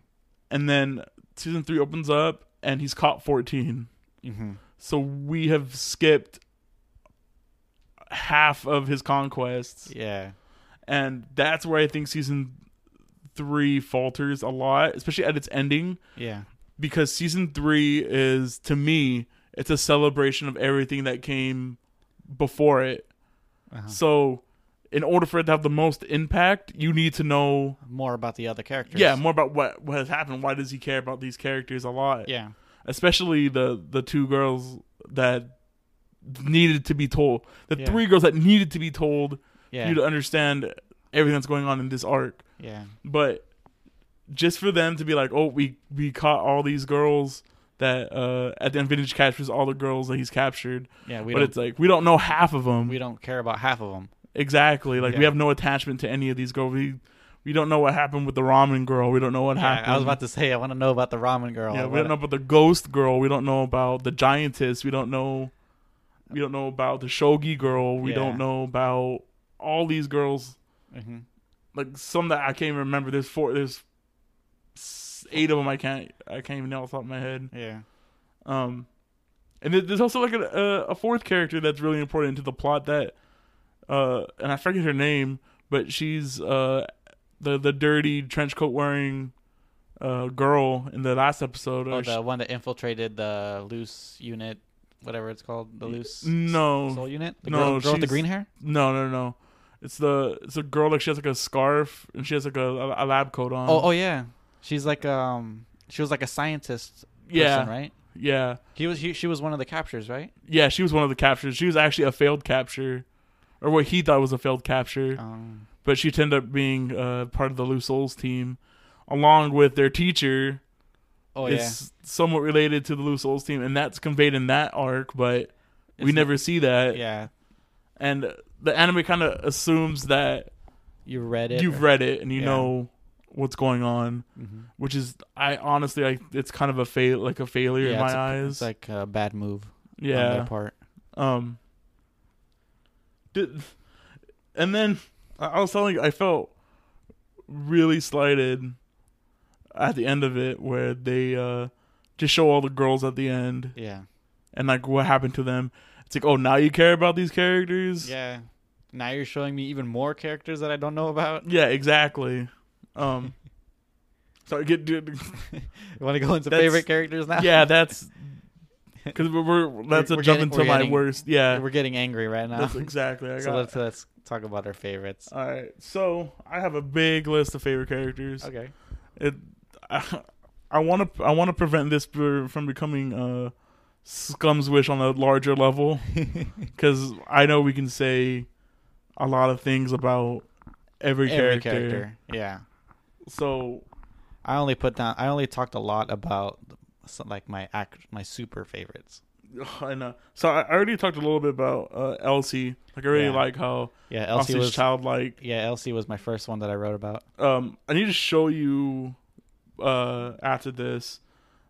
and then season three opens up, and he's caught fourteen. Mm-hmm. So we have skipped half of his conquests, Yeah. and that's where I think season three falters a lot, especially at its ending, Yeah. Because season three is to me, it's a celebration of everything that came before it. Uh-huh. So, in order for it to have the most impact, you need to know, More about the other characters. yeah, more about what what has happened. Why does he care about these characters a lot? Yeah. especially the the two girls that needed to be told, the Yeah. three girls that needed to be told for Yeah. you to understand everything that's going on in this arc. yeah. But just for them to be like, oh, we we caught all these girls that uh at the end vintage captures all the girls that he's captured, Yeah. We but it's like we don't know half of them. we don't care about half of them. Exactly. Like we have no attachment to any of these girls. We we don't know what happened with the ramen girl. We don't know what Yeah, happened. I was about to say I want to know about the ramen girl. Yeah, I we don't know about the ghost girl. We don't know about the giantess. We don't know. We don't know about the shogi girl. We Yeah. don't know about all these girls. Mhm. Like some that I can't even remember. There's four. There's eight of them. I can't. I can't even know off the top of my head. Yeah. Um, and there's also like a, a a fourth character that's really important to the plot that, uh, and I forget her name, but she's uh the the dirty trench coat wearing, uh girl in the last episode. Oh, or the one that infiltrated the loose unit, whatever it's called, the loose no, soul unit. The No, girl, girl with the green hair. no, no, no. It's the it's a girl like she has like a scarf and she has like a, a lab coat on. Oh, oh yeah. She's like um, she was like a scientist. yeah, person, right. yeah, He was. He, she was one of the captures, right? yeah. She was one of the captures. She was actually a failed capture, or what he thought was a failed capture. Um, but she ended up being uh, part of the Loose Souls team, along with their teacher, Oh yeah. is somewhat related to the Loose Souls team, and that's conveyed in that arc, but we It's- never see that. Yeah. And the anime kind of assumes that You read it. you've read it and you Yeah. know what's going on, hmm which is I honestly I it's kind of a fail like a failure in my a- eyes. it's like a bad move on yeah. their part. Um. Did, and then I was telling you, I felt really slighted at the end of it, where they uh just show all the girls at the end Yeah. and like what happened to them. It's like, oh, now you care about these characters? Yeah. Now you're showing me even more characters that I don't know about. Yeah, exactly. Um. Sorry, get dude. You want to go into That's- favorite characters now? Yeah, that's because we're, we're that's We're a jump getting- into my getting- worst. Yeah, We're getting angry right now. that's exactly. I so let's let's talk about our favorites. all right, so I have a big list of favorite characters. Okay. It, I want to I want to prevent this from becoming uh, Scum's wish on a larger level because I know we can say a lot of things about every, Every character. character. Yeah. So I only put down. I only talked a lot about some, like my act, my super favorites. I know. So I already talked a little bit about uh, Elsie. Like I really Yeah. like how Yeah, Elsie was. childlike. yeah, Elsie was my first one that I wrote about. um I need to show you uh after this,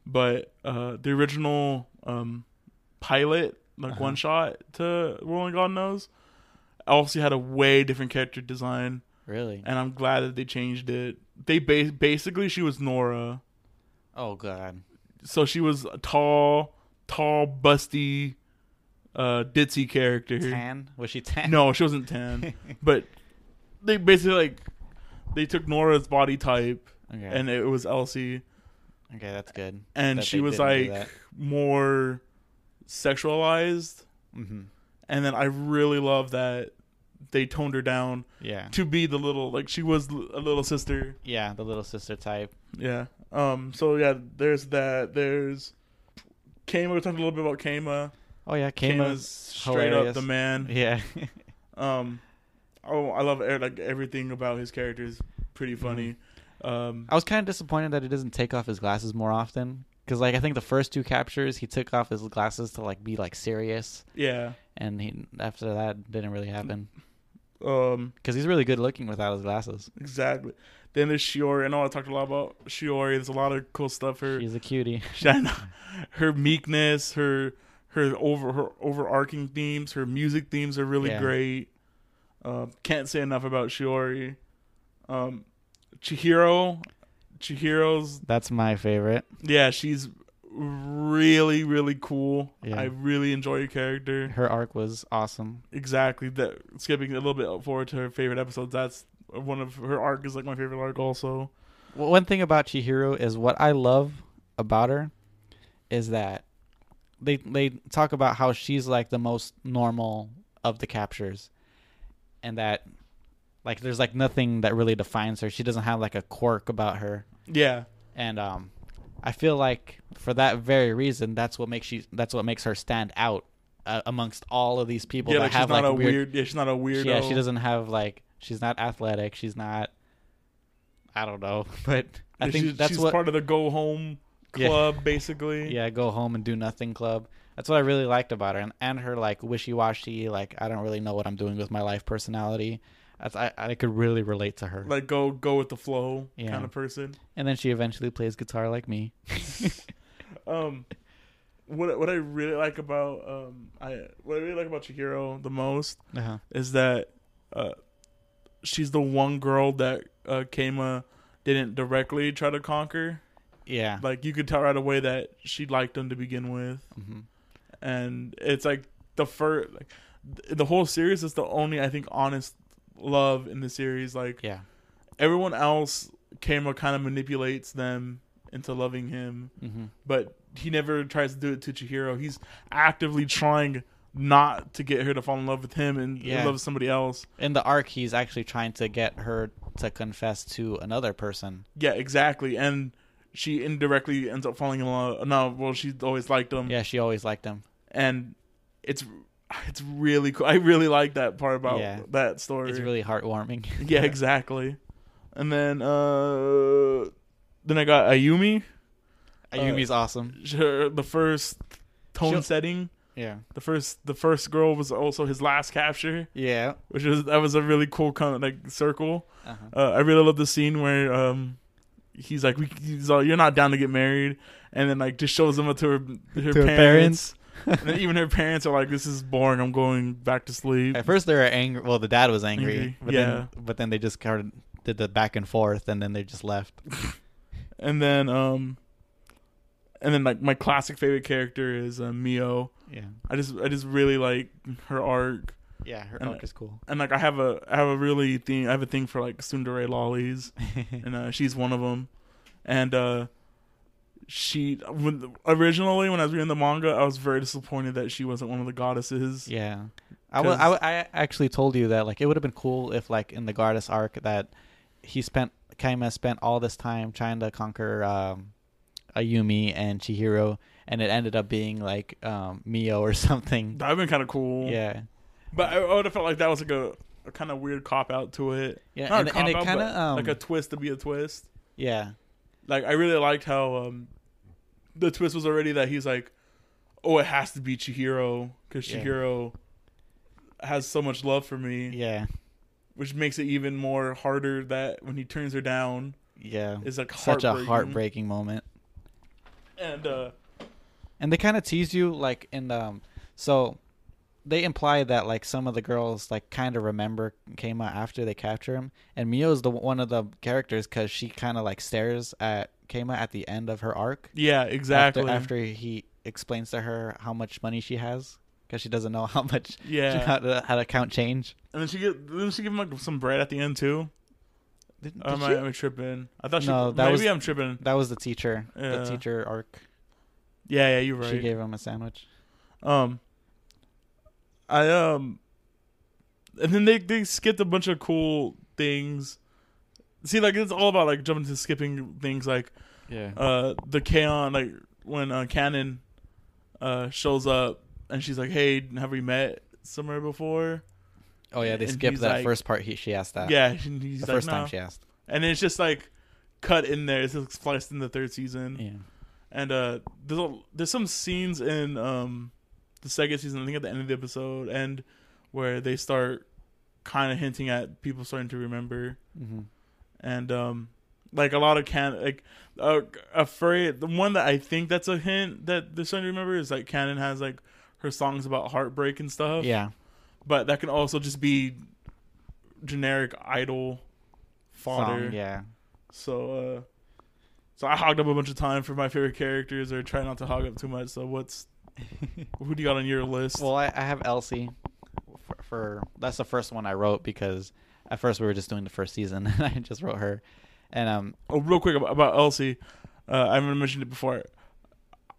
but uh the original um pilot, like Uh-huh. one shot to Rolling God Knows, Elsie had a way different character design, Really? and I'm glad that they changed it. They ba- basically she was Nora, Oh God. so she was a tall, tall, busty, uh ditzy character. Tan? Was she tan? No, she wasn't tan, but they basically like they took Nora's body type Okay. and it was Elsie, okay, that's good. and that she was like more sexualized. Mm-hmm. And then I really love that they toned her down Yeah. to be the little like she was a little sister. Yeah, the little sister type. Yeah. Um. So yeah, there's that. There's Keima. We talked a little bit about Keima. Oh yeah, Keima's straight hilarious. up the man. Yeah. Um. Oh, I love e- like everything about his character is pretty Mm-hmm. funny. Um. I was kind of disappointed that he doesn't take off his glasses more often. Because like I think the first two captures he took off his glasses to like be like serious, Yeah. and he after that didn't really happen. Um. Because he's really good looking without his glasses. Exactly. Then there's Shiori. I know I talked a lot about Shiori. There's a lot of cool stuff. Her, She's a cutie. her meekness, her her over her overarching themes, her music themes are really Yeah. great. Uh, can't say enough about Shiori. Um, Chihiro, Chihiro's That's my favorite. yeah, she's really really cool. Yeah. I really enjoy her character. Her arc was awesome. Exactly. That skipping a little bit forward to her favorite episodes. That's one of her arc is like my favorite arc also. Well, one thing about Chihiro is what I love about her is that they they talk about how she's like the most normal of the captures, and that like there's like nothing that really defines her. She doesn't have like a quirk about her, Yeah. and um, I feel like for that very reason, that's what makes she that's what makes her stand out uh, amongst all of these people yeah, that like have she's not like a weird. weird, Yeah, she's not a weirdo. Yeah, she doesn't have like she's not athletic. She's not. I don't know, but I Yeah, think she's, that's she's what. part of the go home Yeah. club, basically. yeah, go home and do nothing club. That's what I really liked about her, and, and her like wishy washy, like I don't really know what I'm doing with my life personality. That's I I could really relate to her. Like go go with the flow Yeah. kind of person. and then she eventually plays guitar like me. Um, what what I really like about um I what I really like about Chihiro the most Uh-huh. is that uh she's the one girl that uh Keima didn't directly try to conquer. Yeah. Like you could tell right away that she liked him to begin with. hmm and it's like the first like th- the whole series is the only I think honest love in the series. Like Yeah. everyone else, Keima kind of manipulates them into loving him, hmm but he never tries to do it to Chihiro. He's actively trying not to get her to fall in love with him and Yeah. love somebody else. In the arc, he's actually trying to get her to confess to another person. Yeah, exactly. And she indirectly ends up falling in love. No, well, she's always liked him. Yeah, she always liked him. and it's it's really cool. I really like that part about Yeah. that story. It's really heartwarming. yeah, exactly. And then uh then I got Ayumi. Ayumi's awesome. her, the first tone She'll- setting. Yeah. The first the first girl was also his last capture, Yeah. which was that was a really cool kind of like circle. Uh-huh. Uh, I really love the scene where um he's like we he's all, you're not down to get married, and then like just shows him up to her her To her parents. And then even her parents are like, "This is boring. I'm going back to sleep." At first they were angry. Well, the dad was angry, Angry, but yeah. then but then they just kind of did the back and forth, and then they just left. And then um, and then like my classic favorite character is uh, Mio. Yeah. I just I just really like her arc, Yeah, her And- arc is cool. and like I have a I have a really thing I have a thing for like tsundere lollies, and uh, she's one of them. And uh, she when originally when I was reading the manga, I was very disappointed that she wasn't one of the goddesses. yeah. I wa- I actually told you that like it would have been cool if like in the goddess arc that he spent Keima spent all this time trying to conquer um, Ayumi and Chihiro, and it ended up being like um, Mio or something. That'd been kind of cool. Yeah, but I, I would have felt like that was like a, a kind of weird cop out to it. yeah, Not and, and it kind of um, like a twist to be a twist. yeah, Like I really liked how um, the twist was already that he's like, oh, it has to be Chihiro because Yeah. Chihiro has so much love for me, yeah, which makes it even more harder that when he turns her down, yeah. it's like Such a heartbreaking. moment. And uh, and they kind of tease you like in the um, so they imply that like some of the girls like kind of remember Keima after they capture him and Mio's the one of the characters because she kind of like stares at Keima at the end of her arc yeah, exactly. after, after he explains to her how much money she has because she doesn't know how much yeah, how, to, how to count change and then she get didn't she give him like some bread at the end too? did, Or am she? I, am I tripping? I thought she. No, that maybe was- I'm tripping. that was the teacher Yeah. the teacher arc Yeah, yeah, you're right. she gave him a sandwich Um, I um, and then they they skipped a bunch of cool things. See, like it's all about like jumping to skipping things, like yeah uh the Kaon, like when uh, Kanon uh shows up and she's like, "Hey, have we met somewhere before?" oh yeah they and skipped that like- first part he, she asked that Yeah, and the like, first time she asked and it's just like cut in there. It's just spliced in the third season. yeah And uh there's a, there's some scenes in um the second season, I think at the end of the episode, and where they start kind of hinting at people starting to remember, mm-hmm. And um like a lot of can like uh, afraid the one that I think that's a hint that they're starting remember is like Kanon has like her songs about heartbreak and stuff. yeah but that can also just be generic idol fodder. song, yeah. So uh so I hogged up a bunch of time for my favorite characters or try not to hog up too much. So what's who do you got on your list? Well, I, I have Elsie for, for that's the first one I wrote because at first we were just doing the first season and I just wrote her, and um oh, real quick about, about Elsie. Uh, I haven't mentioned it before.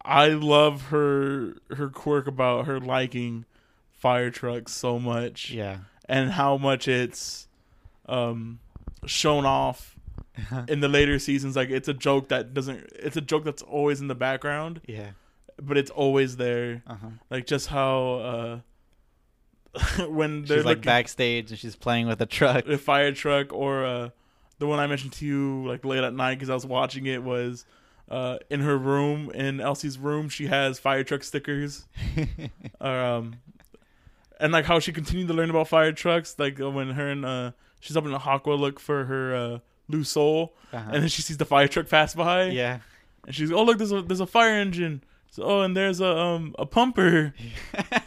I love her her quirk about her liking fire trucks so much yeah and how much it's um shown off in the later seasons like it's a joke that doesn't it's a joke that's always in the background yeah but it's always there uh huh. like just how uh when they're She's like looking- backstage and she's playing with a truck. a fire truck or uh the one I mentioned to you like late at night because I was watching it was uh in her room in Elsie's room she has fire truck stickers um and like how she continued to learn about fire trucks like uh, when her and uh she's up in the Haqua look for her uh loose soul uh-huh. and then she sees the fire truck pass by yeah. and she's oh look there's a there's a fire engine so oh and there's a um a pumper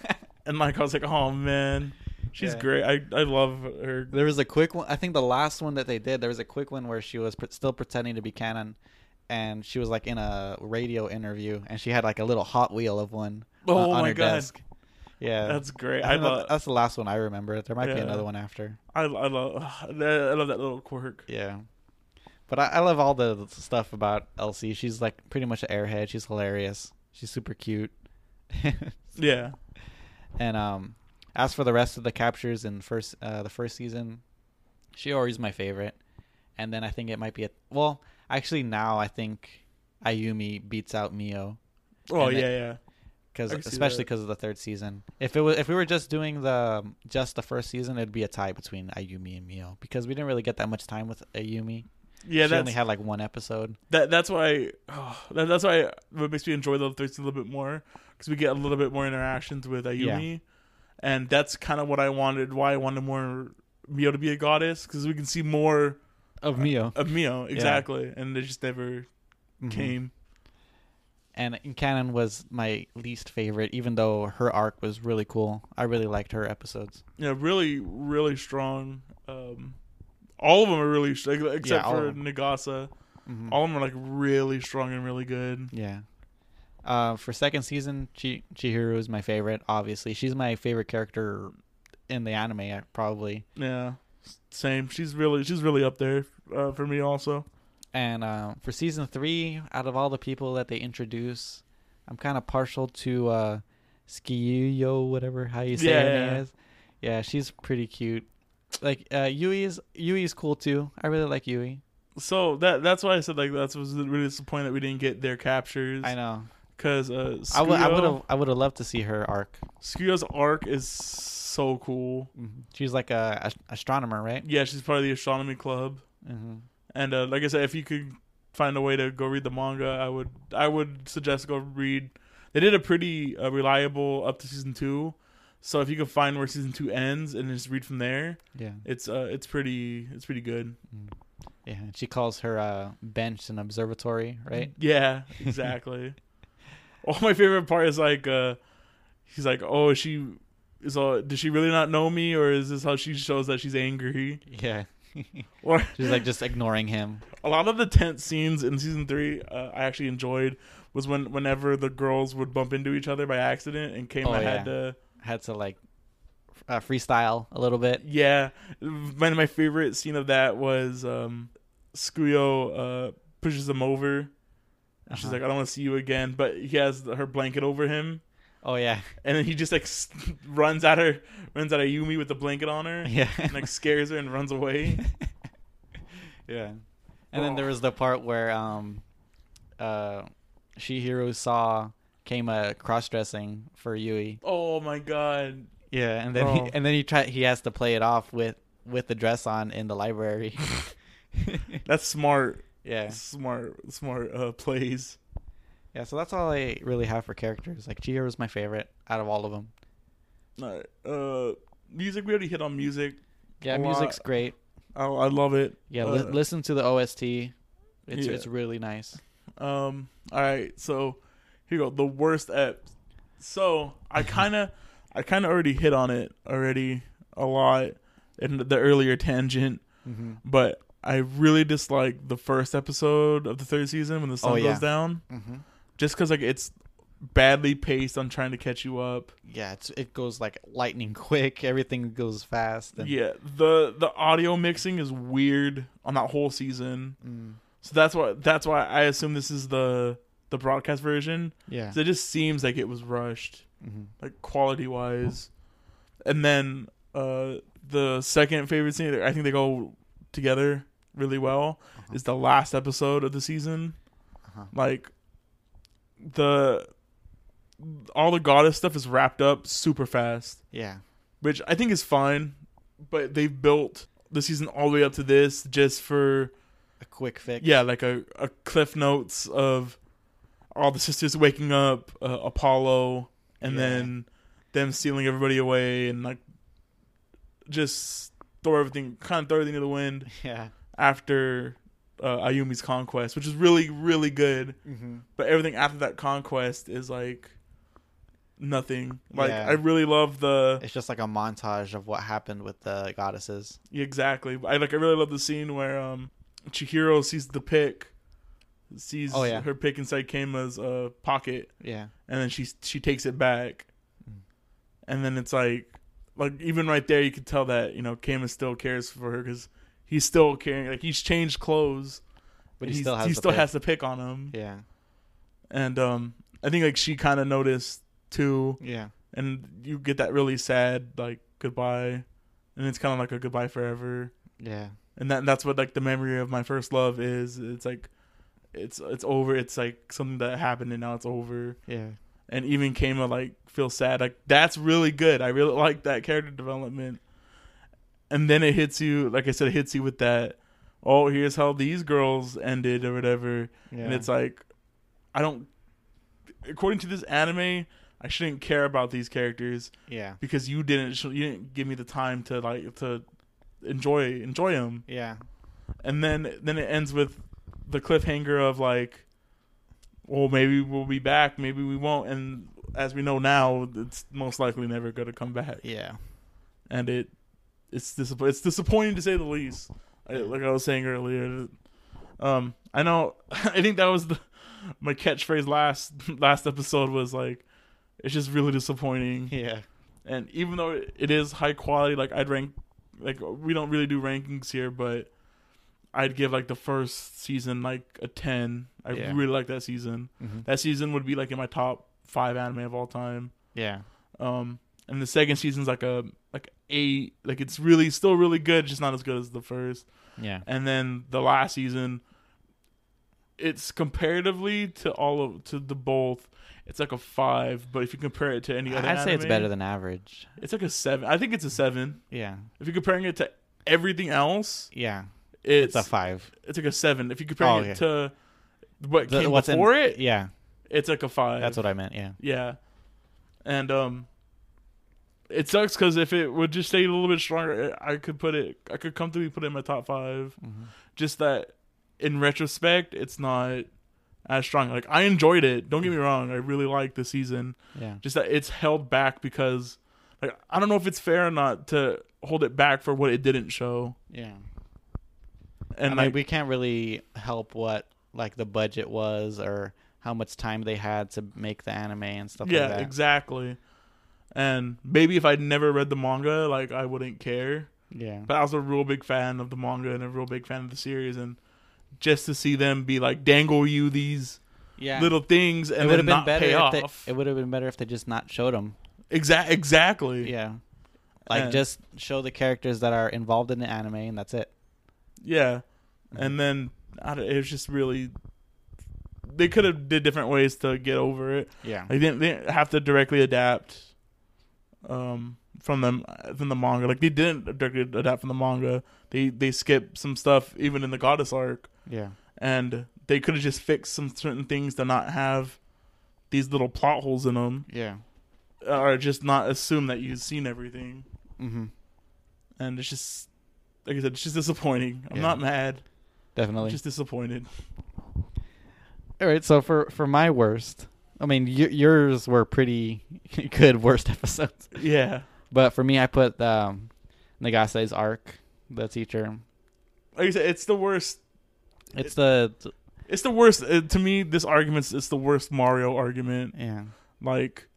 and like I was like oh man she's Yeah. great I I love her There was a quick one. I think the last one that they did, there was a quick one where she was pre- still pretending to be Kanon, and she was like in a radio interview, and she had like a little Hot Wheel of one oh on, on my her god desk. Yeah, that's great I I love that's the last one I remember. There might be another one after. I, I love I love that little quirk Yeah. But I, I love all the stuff about Elsie. She's like pretty much an airhead. She's hilarious. She's super cute. yeah and um as for the rest of the captures in first uh the first season, Shiori's my favorite. And then I think it might be a well, actually now I think Ayumi beats out Mio oh yeah then- yeah cuz I can see especially because of the third season. If it was if we were just doing the just the first season, it'd be a tie between Ayumi and Mio because we didn't really get that much time with Ayumi. Yeah, she only had like one episode. that. That's why. Oh, that, that's why what makes me enjoy the thirteen a little bit more because we get a little bit more interactions with Ayumi, and that's kind of what I wanted. Why I wanted more Mio to be a goddess because we can see more Of Mio. of Mio exactly, and it just never Mhm. came. And in Kanon was my least favorite, even though her arc was really cool. I really liked her episodes. Yeah, really, really strong. Um, all of them are really strong, except Yeah, for. Nagase. Mhm. All of them are like really strong and really good. Yeah. Uh, for second season, Chi- Chihiro is my favorite. Obviously, she's my favorite character in the anime. uh, Probably. Yeah, same. She's really, she's really up there uh, for me also. And uh, for season three, out of all the people that they introduce, I'm kind of partial to uh, Tsukiyo, whatever how you say Yeah, her name yeah. is. Yeah, she's pretty cute. Like uh, Yui is Yui is cool too. I really like Yui. So that that's why I said like that's was really disappointed that we didn't get their captures. I know. because uh, I would I would have I would have loved to see her arc. Tsukiyo's arc is so cool. She's like a, ast- astronomer, right? Yeah, she's part of the astronomy club, Mm-hmm. and uh, like I said, if you could find a way to go read the manga, I would I would suggest go read. They did a pretty uh, reliable up to season two, so if you can find where season two ends and just read from there, Yeah. it's uh it's pretty it's pretty good. Mm. Yeah, and she calls her uh, bench an observatory, right? Yeah, exactly. oh, my favorite part is like uh he's like, oh, is she is all does she really not know me, or is this how she shows that she's angry? Yeah. Or She's like just ignoring him. a lot of the tense scenes in season three, uh, I actually enjoyed was when whenever the girls would bump into each other by accident, and Keima Oh, yeah. had to. Had to like uh, freestyle a little bit. Yeah, one of my favorite scene of that was um, Tsukiyo uh, pushes him over. And she's Uh-huh. like, "I don't want to see you again," but he has her blanket over him, Oh yeah. and then he just like s- runs at her, runs at Ayumi with the blanket on her, Yeah. and like scares her and runs away. yeah. And then there was the part where um uh Chihiro saw Keima cross dressing for Yui. Oh my god! Yeah, and then Oh. he, and then he try he has to play it off with with the dress on in the library. That's smart, yeah. smart, smart uh, plays. Yeah, so that's all I really have for characters. Like Chihiro's my favorite out of all of them. Alright, Uh, music. We already hit on music. Yeah, music's lot. great. I, I love it. Yeah, Uh, li- listen to the OST. It's Yeah. it's really nice. Um. All right. So here you go. The worst ep. So I kind of, I kind of already hit on it already a lot in the earlier tangent, Mm-hmm. but I really dislike the first episode of the third season when the sun Oh, yeah. goes down, Mm-hmm. just because like it's badly paced on trying to catch you up. Yeah, it's, it goes like lightning quick. Everything goes fast. And, Yeah. The the audio mixing is weird on that whole season. Mm, So that's why that's why I assume this is the the broadcast version. yeah. 'Cause It just seems like it was rushed. hmm like quality wise. And then uh the second favorite scene, I think they go together really well, Uh-huh. is the last episode of the season. Uh-huh. Like the all the goddess stuff is wrapped up super fast, Yeah. which I think is fine. But they've built the season all the way up to this just for A quick fix. yeah, like a, a cliff notes of all the sisters waking up, uh, Apollo, and Yeah. then them stealing everybody away, and like just throw everything, kind of throw everything to the wind Yeah. after uh, Ayumi's conquest, which is really, really good. Mm-hmm. But everything after that conquest is like nothing. Like Yeah. I really love the It's just like a montage of what happened with the goddesses. exactly. I like I really love the scene where um Chihiro sees the pick, sees Oh, yeah. her pick inside Keima's uh pocket, Yeah. and then she she takes it back, Mm. and then it's like like even right there you could tell that you know Keima still cares for her because he's still caring. Like he's changed clothes, But he still has he still pick. has the pick on him, Yeah. and um I think like she kind of noticed too, Yeah. and you get that really sad like goodbye, and it's kind of like a goodbye forever. Yeah. and that that's what like the memory of my first love is. It's like it's it's over. It's like something that happened and now it's over. Yeah. And even Keima like feel sad. Like that's really good. I really like that character development. And then it hits you, like I said, it hits you with that oh, here's how these girls ended or whatever, Yeah. and it's like, I don't. According to this anime, I shouldn't care about these characters yeah. because you didn't you didn't give me the time to like to enjoy enjoy them, Yeah. and then then it ends with the cliffhanger of like, well, maybe we'll be back, maybe we won't, and as we know now, it's most likely never going to come back Yeah. and it it's dis- it's disappointing to say the least. I, like I was saying earlier, um, I know. I think that was the my catchphrase last last episode was like, it's just really disappointing. Yeah. And even though it, it is high quality, like I'd rank, like we don't really do rankings here, but I'd give like the first season like a ten. I Yeah. really like that season. hmm That season would be like in my top five anime of all time. Yeah. Um, and the second season's like a like eight. Like it's really still really good, just not as good as the first. Yeah. And then the last season, it's comparatively to all of to the both, it's like a five. But if you compare it to any other, I'd say it's better than average. It's like a seven. I think it's a seven. Yeah. If you're comparing it to everything else, Yeah. It's It's a five. it's like a seven. If you compare Oh, it to what The- came what's in- before it, Yeah. it's like a five. That's what I meant. Yeah. Yeah, and um, it sucks because if it would just stay a little bit stronger, I could put it. I could comfortably put it in my top five. hmm Just that, in retrospect, it's not as strong. Like I enjoyed it. Don't get me wrong. I really liked the season. Yeah. Just that it's held back because, like, I don't know if it's fair or not to hold it back for what it didn't show. Yeah. And I mean, like, we can't really help what like the budget was or how much time they had to make the anime and stuff yeah, like that. exactly. And maybe if I'd never read the manga, like I wouldn't care. yeah. But I was a real big fan of the manga and a real big fan of the series, and just to see them be like dangle you these Yeah. little things it and would have been not better pay if off. they, it would have been better if they just not showed them. Exact, exactly. Yeah. Like And- just show the characters that are involved in the anime and that's it. Yeah. And then I it was just really. They could have did different ways to get over it. Yeah. Like, they, didn't, they didn't have to directly adapt um, from them from the manga. Like they didn't directly adapt from the manga. They they skipped some stuff even in the goddess arc. Yeah. and they could have just fixed some certain things to not have these little plot holes in them, Yeah. or just not assume that you've seen everything. Mm-hmm. And it's just, like I said, it's just disappointing. I'm Yeah. not mad, Definitely. just disappointed. All right. So for for my worst, I mean, y- yours were pretty good worst episodes, Yeah, but for me, I put um, Nagase's arc, the teacher. like I said, it's the worst. It's the It's the worst uh, to me. This argument's it's the worst Mario argument. yeah Like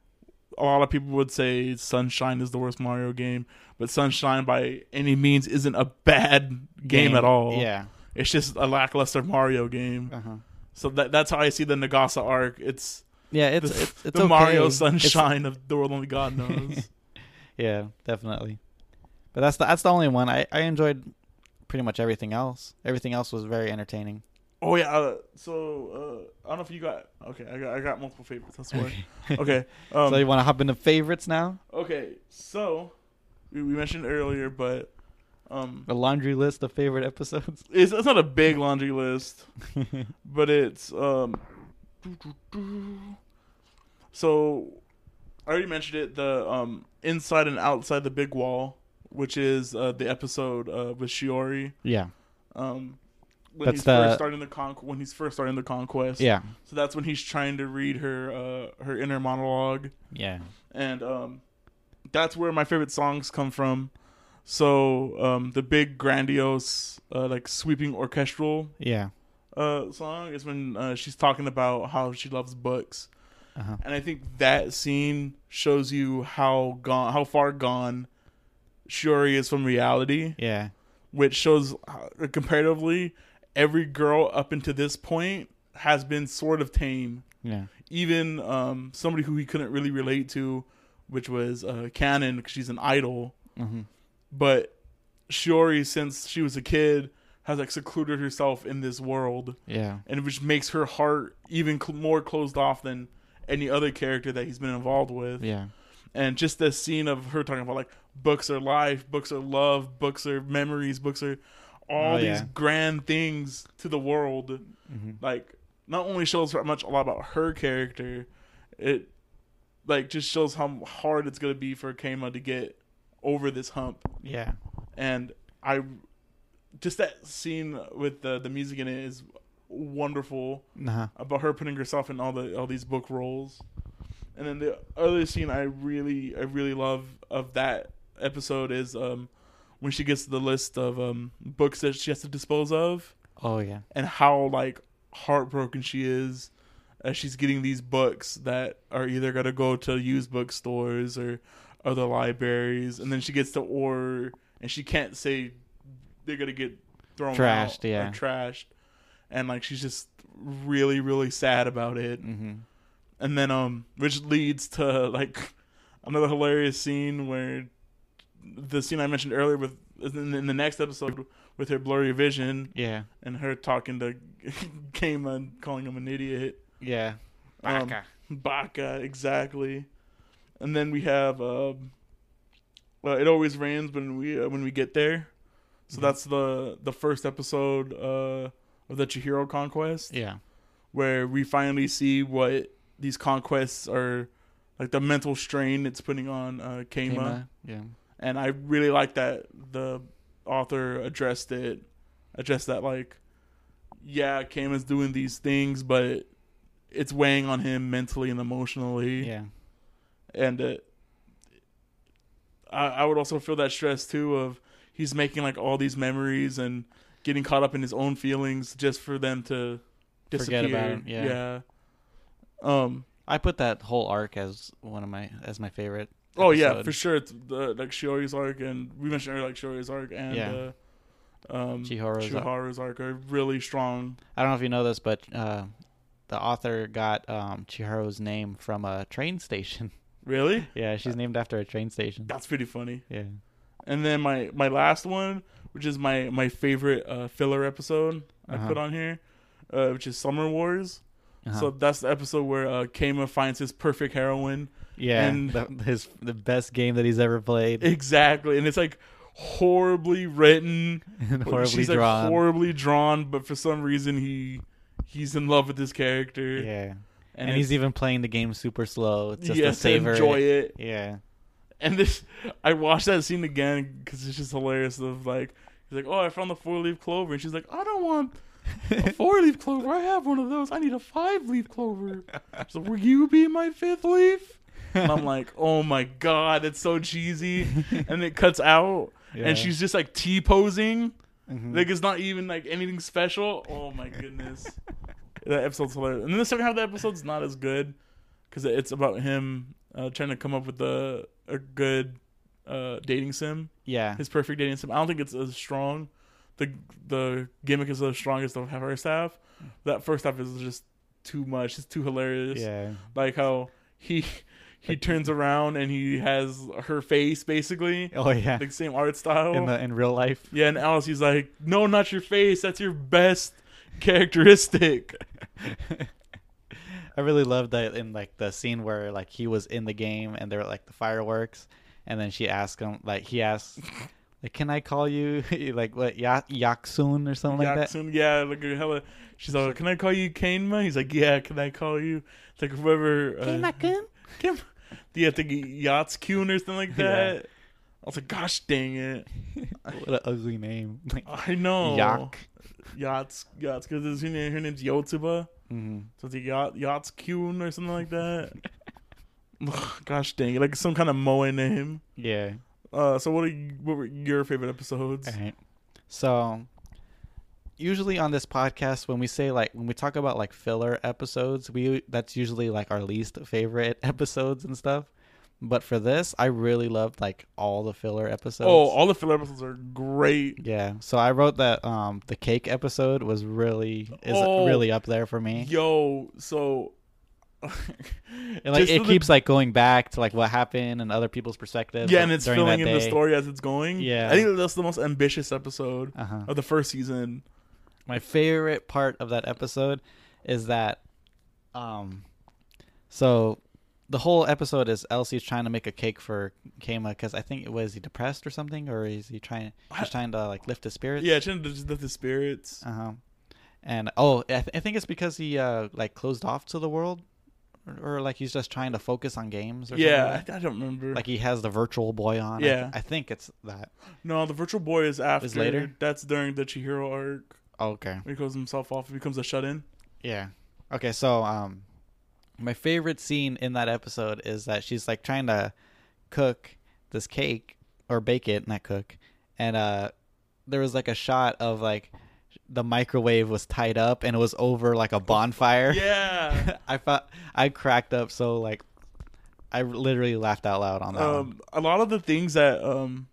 a lot of people would say, Sunshine is the worst Mario game, but Sunshine by any means isn't a bad game, at all. Yeah. It's just a lackluster Mario game. Uh-huh. So that that's how I see the Nagase arc. It's Yeah. It's the, it's, it's the okay. Mario It's- Sunshine of the world only God knows. yeah, definitely. But that's the that's the only one I I enjoyed. Pretty much everything else. Everything else was very entertaining. Oh yeah. Uh, so uh, I don't know if you got okay. I got I got multiple favorites. That's why. okay. Um, so you want to hop into favorites now? okay. So we, we mentioned earlier, but um, A laundry list of favorite episodes. it's, it's not a big laundry list, but it's um. So I already mentioned it. The um inside and outside the big wall, which is uh, the episode uh, with Shiori. yeah. Um, when That's he's the- first starting the con- when he's first starting the conquest. Yeah. So that's when he's trying to read her uh, her inner monologue, Yeah. and um, that's where my favorite songs come from. So um, the big grandiose uh, like sweeping orchestral Yeah. uh, song is when uh, she's talking about how she loves books, Uh-huh. and I think that scene shows you how gone how far gone Shiori is from reality Yeah. which shows how, comparatively every girl up until this point has been sort of tame. Yeah. Even um, somebody who he couldn't really relate to, which was uh, Kanon, because she's an idol. Mm-hmm. But Shiori, since she was a kid, has like secluded herself in this world, Yeah. and which makes her heart even cl- more closed off than any other character that he's been involved with. Yeah. And just the scene of her talking about like books are life, books are love, books are memories, books are all Oh, these yeah. grand things to the world. hmm Like, not only shows how much a lot about her character, it like just shows how hard it's gonna be for Keima to get over this hump. Yeah. And I just that scene with the the music in it is wonderful Uh-huh. about her putting herself in all the all these book roles. And then the other scene I really I really love of that episode is um when she gets the list of um books that she has to dispose of. Oh yeah. and how like heartbroken she is as she's getting these books that are either gonna go to used bookstores or other libraries. And then she gets to order and she can't say they're gonna get thrown Trashed, out yeah. or trashed. And like she's just really really sad about it. Hmm and then um which leads to like another hilarious scene where the scene i mentioned earlier with in, in the next episode with her blurry vision Yeah. and her talking to Keima and calling him an idiot Yeah. Um, Baka. baka exactly and then we have um well it always rains when we uh, when we get there so Mhm. that's the the first episode uh of the Chihiro conquest yeah. where we finally see what these conquests are like the mental strain it's putting on uh, Keima. Keima, Yeah. And I really like that the author addressed it, addressed that like, yeah, Keima's doing these things, but it's weighing on him mentally and emotionally, Yeah. and uh, I, I would also feel that stress too of he's making like all these memories and getting caught up in his own feelings just for them to disappear. Forget about him, yeah. yeah. Um. I put that whole arc as one of my as my favorite. Oh yeah, for sure. It's the like Shiori's arc, and we mentioned earlier like Shiori's arc and Yeah. uh, um, Chihiro's arc. Arc are really strong. I don't know if you know this, but uh, the author got um, Chihiro's name from a train station. Really, yeah, she's named after a train station. that's pretty funny. Yeah. And then my my last one, which is my my favorite uh, filler episode I Uh-huh. put on here, uh, which is Summer Wars. Uh-huh. So that's the episode where uh, Keima finds his perfect heroine. Yeah, and- the, his the best game that he's ever played. Exactly, and it's like horribly written, and horribly She's drawn. like horribly drawn, but for some reason he he's in love with this character. yeah, and, it's- he's even playing the game super slow just yeah, to savor enjoy it. it. Yeah, And this, I watched that scene again because it's just hilarious. Of like, he's like, "Oh, I found the four leaf clover," and she's like, "I don't want a four leaf clover. I have one of those. I need a five leaf clover." So, will you be my fifth leaf? And I'm like, "Oh my god, it's so cheesy." And it cuts out, Yeah. and she's just like T posing. Mhm. Like it's not even like anything special. Oh my goodness, that episode's hilarious. And then the second half of the episode's not as good because it's about him uh, trying to come up with a a good uh, dating sim, yeah, his perfect dating sim. I don't think it's as strong. the The gimmick is the strongest of first half. That first half is just too much. It's too hilarious. yeah, Like how he he turns around and he has her face basically, oh yeah, the same art style. in the in real life. Yeah, and Alice, he's like, no, not your face. That's your best characteristic. I really loved that in like the scene where like he was in the game and there were like the fireworks, and then she asked him like he asked, like, "Can I call you like what ya- Yaksun or something like that?" Yaksun, yeah, like hella. She's like, can I call you Kanema? He's like, yeah, can I call you? It's like whoever. Uh, Kanema-kun? Kim. Do you have to get Yatskun or something like Yeah. that? I was like, gosh dang it. what an ugly name. Like, I know. Yak. Yachts. Yats, because her, name- her name's Yotsuba. hmm So it's like yachts, Yatskun or something like that. Gosh dang it. Like some kind of Moe name. Yeah. Uh, so what are you, what were your favorite episodes? All right. So, usually on this podcast, when we say like when we talk about like filler episodes, we that's usually like our least favorite episodes and stuff. But for this, I really loved like all the filler episodes. Oh, all the filler episodes are great. yeah. So I wrote that um the cake episode was really is Oh. really up there for me. Yo, so And, like just it the- keeps like going back to like what happened and other people's perspectives. yeah, and it's filling in the story as it's going. Yeah. I think that's the most ambitious episode Uh-huh. of the first season. My favorite part of that episode is that um so the whole episode is Elsie's trying to make a cake for Keima because I think it was he depressed or something, or is he trying? He's trying to like lift his spirits. Yeah, trying to lift the spirits. Uh huh. And oh, I, th- I think it's because he uh like closed off to the world, or, or like he's just trying to focus on games. Or Yeah, something I, I don't remember. like, like he has the virtual boy on. I Yeah. th- I, think it's that. no, the virtual boy is after. Is later? That's during the Chihiro arc. Oh, okay. He goes himself off. He becomes a shut-in. Yeah. Okay, so um my favorite scene in that episode is that she's like trying to cook this cake or bake it, not cook. And uh there was like a shot of like the microwave was tied up and it was over like a bonfire. Yeah. I thought I cracked up so like I literally laughed out loud on that um, a lot of the things that um,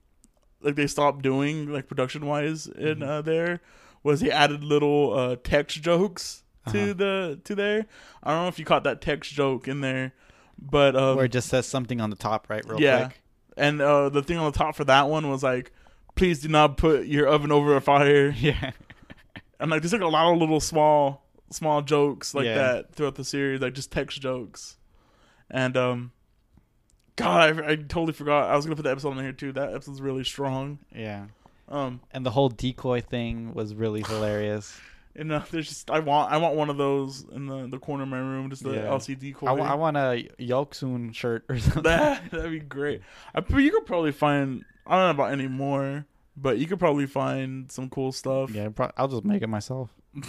like they stopped doing, like production-wise, in Mm-hmm. uh, there, was he added little uh text jokes to Uh-huh. the to there. I don't know if you caught that text joke in there, but um, Where it just says something on the top right real yeah. quick. And uh, the thing on the top for that one was like, "Please do not put your oven over a fire." Yeah. And like, there's like a lot of little small, small jokes like Yeah. that throughout the series, like just text jokes. And um, God, I, I totally forgot. I was gonna put that episode on here too. That episode's really strong. Yeah. Um, And the whole decoy thing was really hilarious. and uh, there's just I want I want one of those in the the corner of my room, just the Yeah. LCD I, I coin. want a Yolksoon shirt or something. that that'd be great. I you could probably find I don't know about any more, but you could probably find some cool stuff. yeah, pro- I'll just make it myself.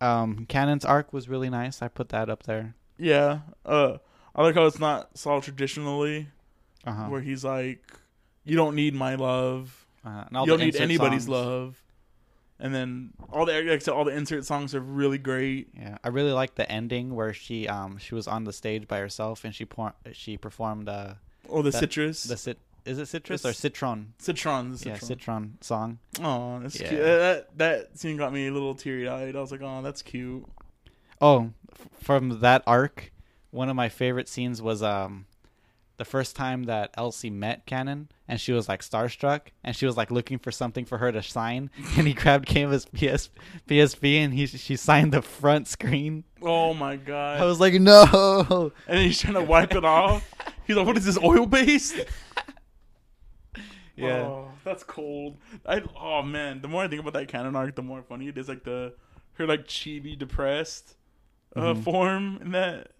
um, Kanon's arc was really nice. I put that up there. Yeah. Uh, I like how it's not solved traditionally, Uh huh. where he's like, "You don't need my love. All you the don't need anybody's songs. love." And then all the like said, all the insert songs are really great. Yeah, I really like the ending where she um she was on the stage by herself and she por- she performed uh Oh, the That- citrus, the cit is it citrus It's- or citron? citron, the Yeah, citron. citron song. Oh, that's Yeah. cute. Uh, That that scene got me a little teary eyed. I was like, "Oh, that's cute." Oh, f- from that arc, one of my favorite scenes was um the first time that Elsie met Kanon and she was like starstruck and she was like looking for something for her to sign and he grabbed Keima's PS PSP and he she signed the front screen. Oh my god! I was like, no. and then he's trying to wipe it off. He's like, "What is this oil based?" Yeah. Oh, that's cold. I oh man, the more I think about that Kanon arc, the more funny it is. Like the her like chibi depressed uh, Mhm. form in that,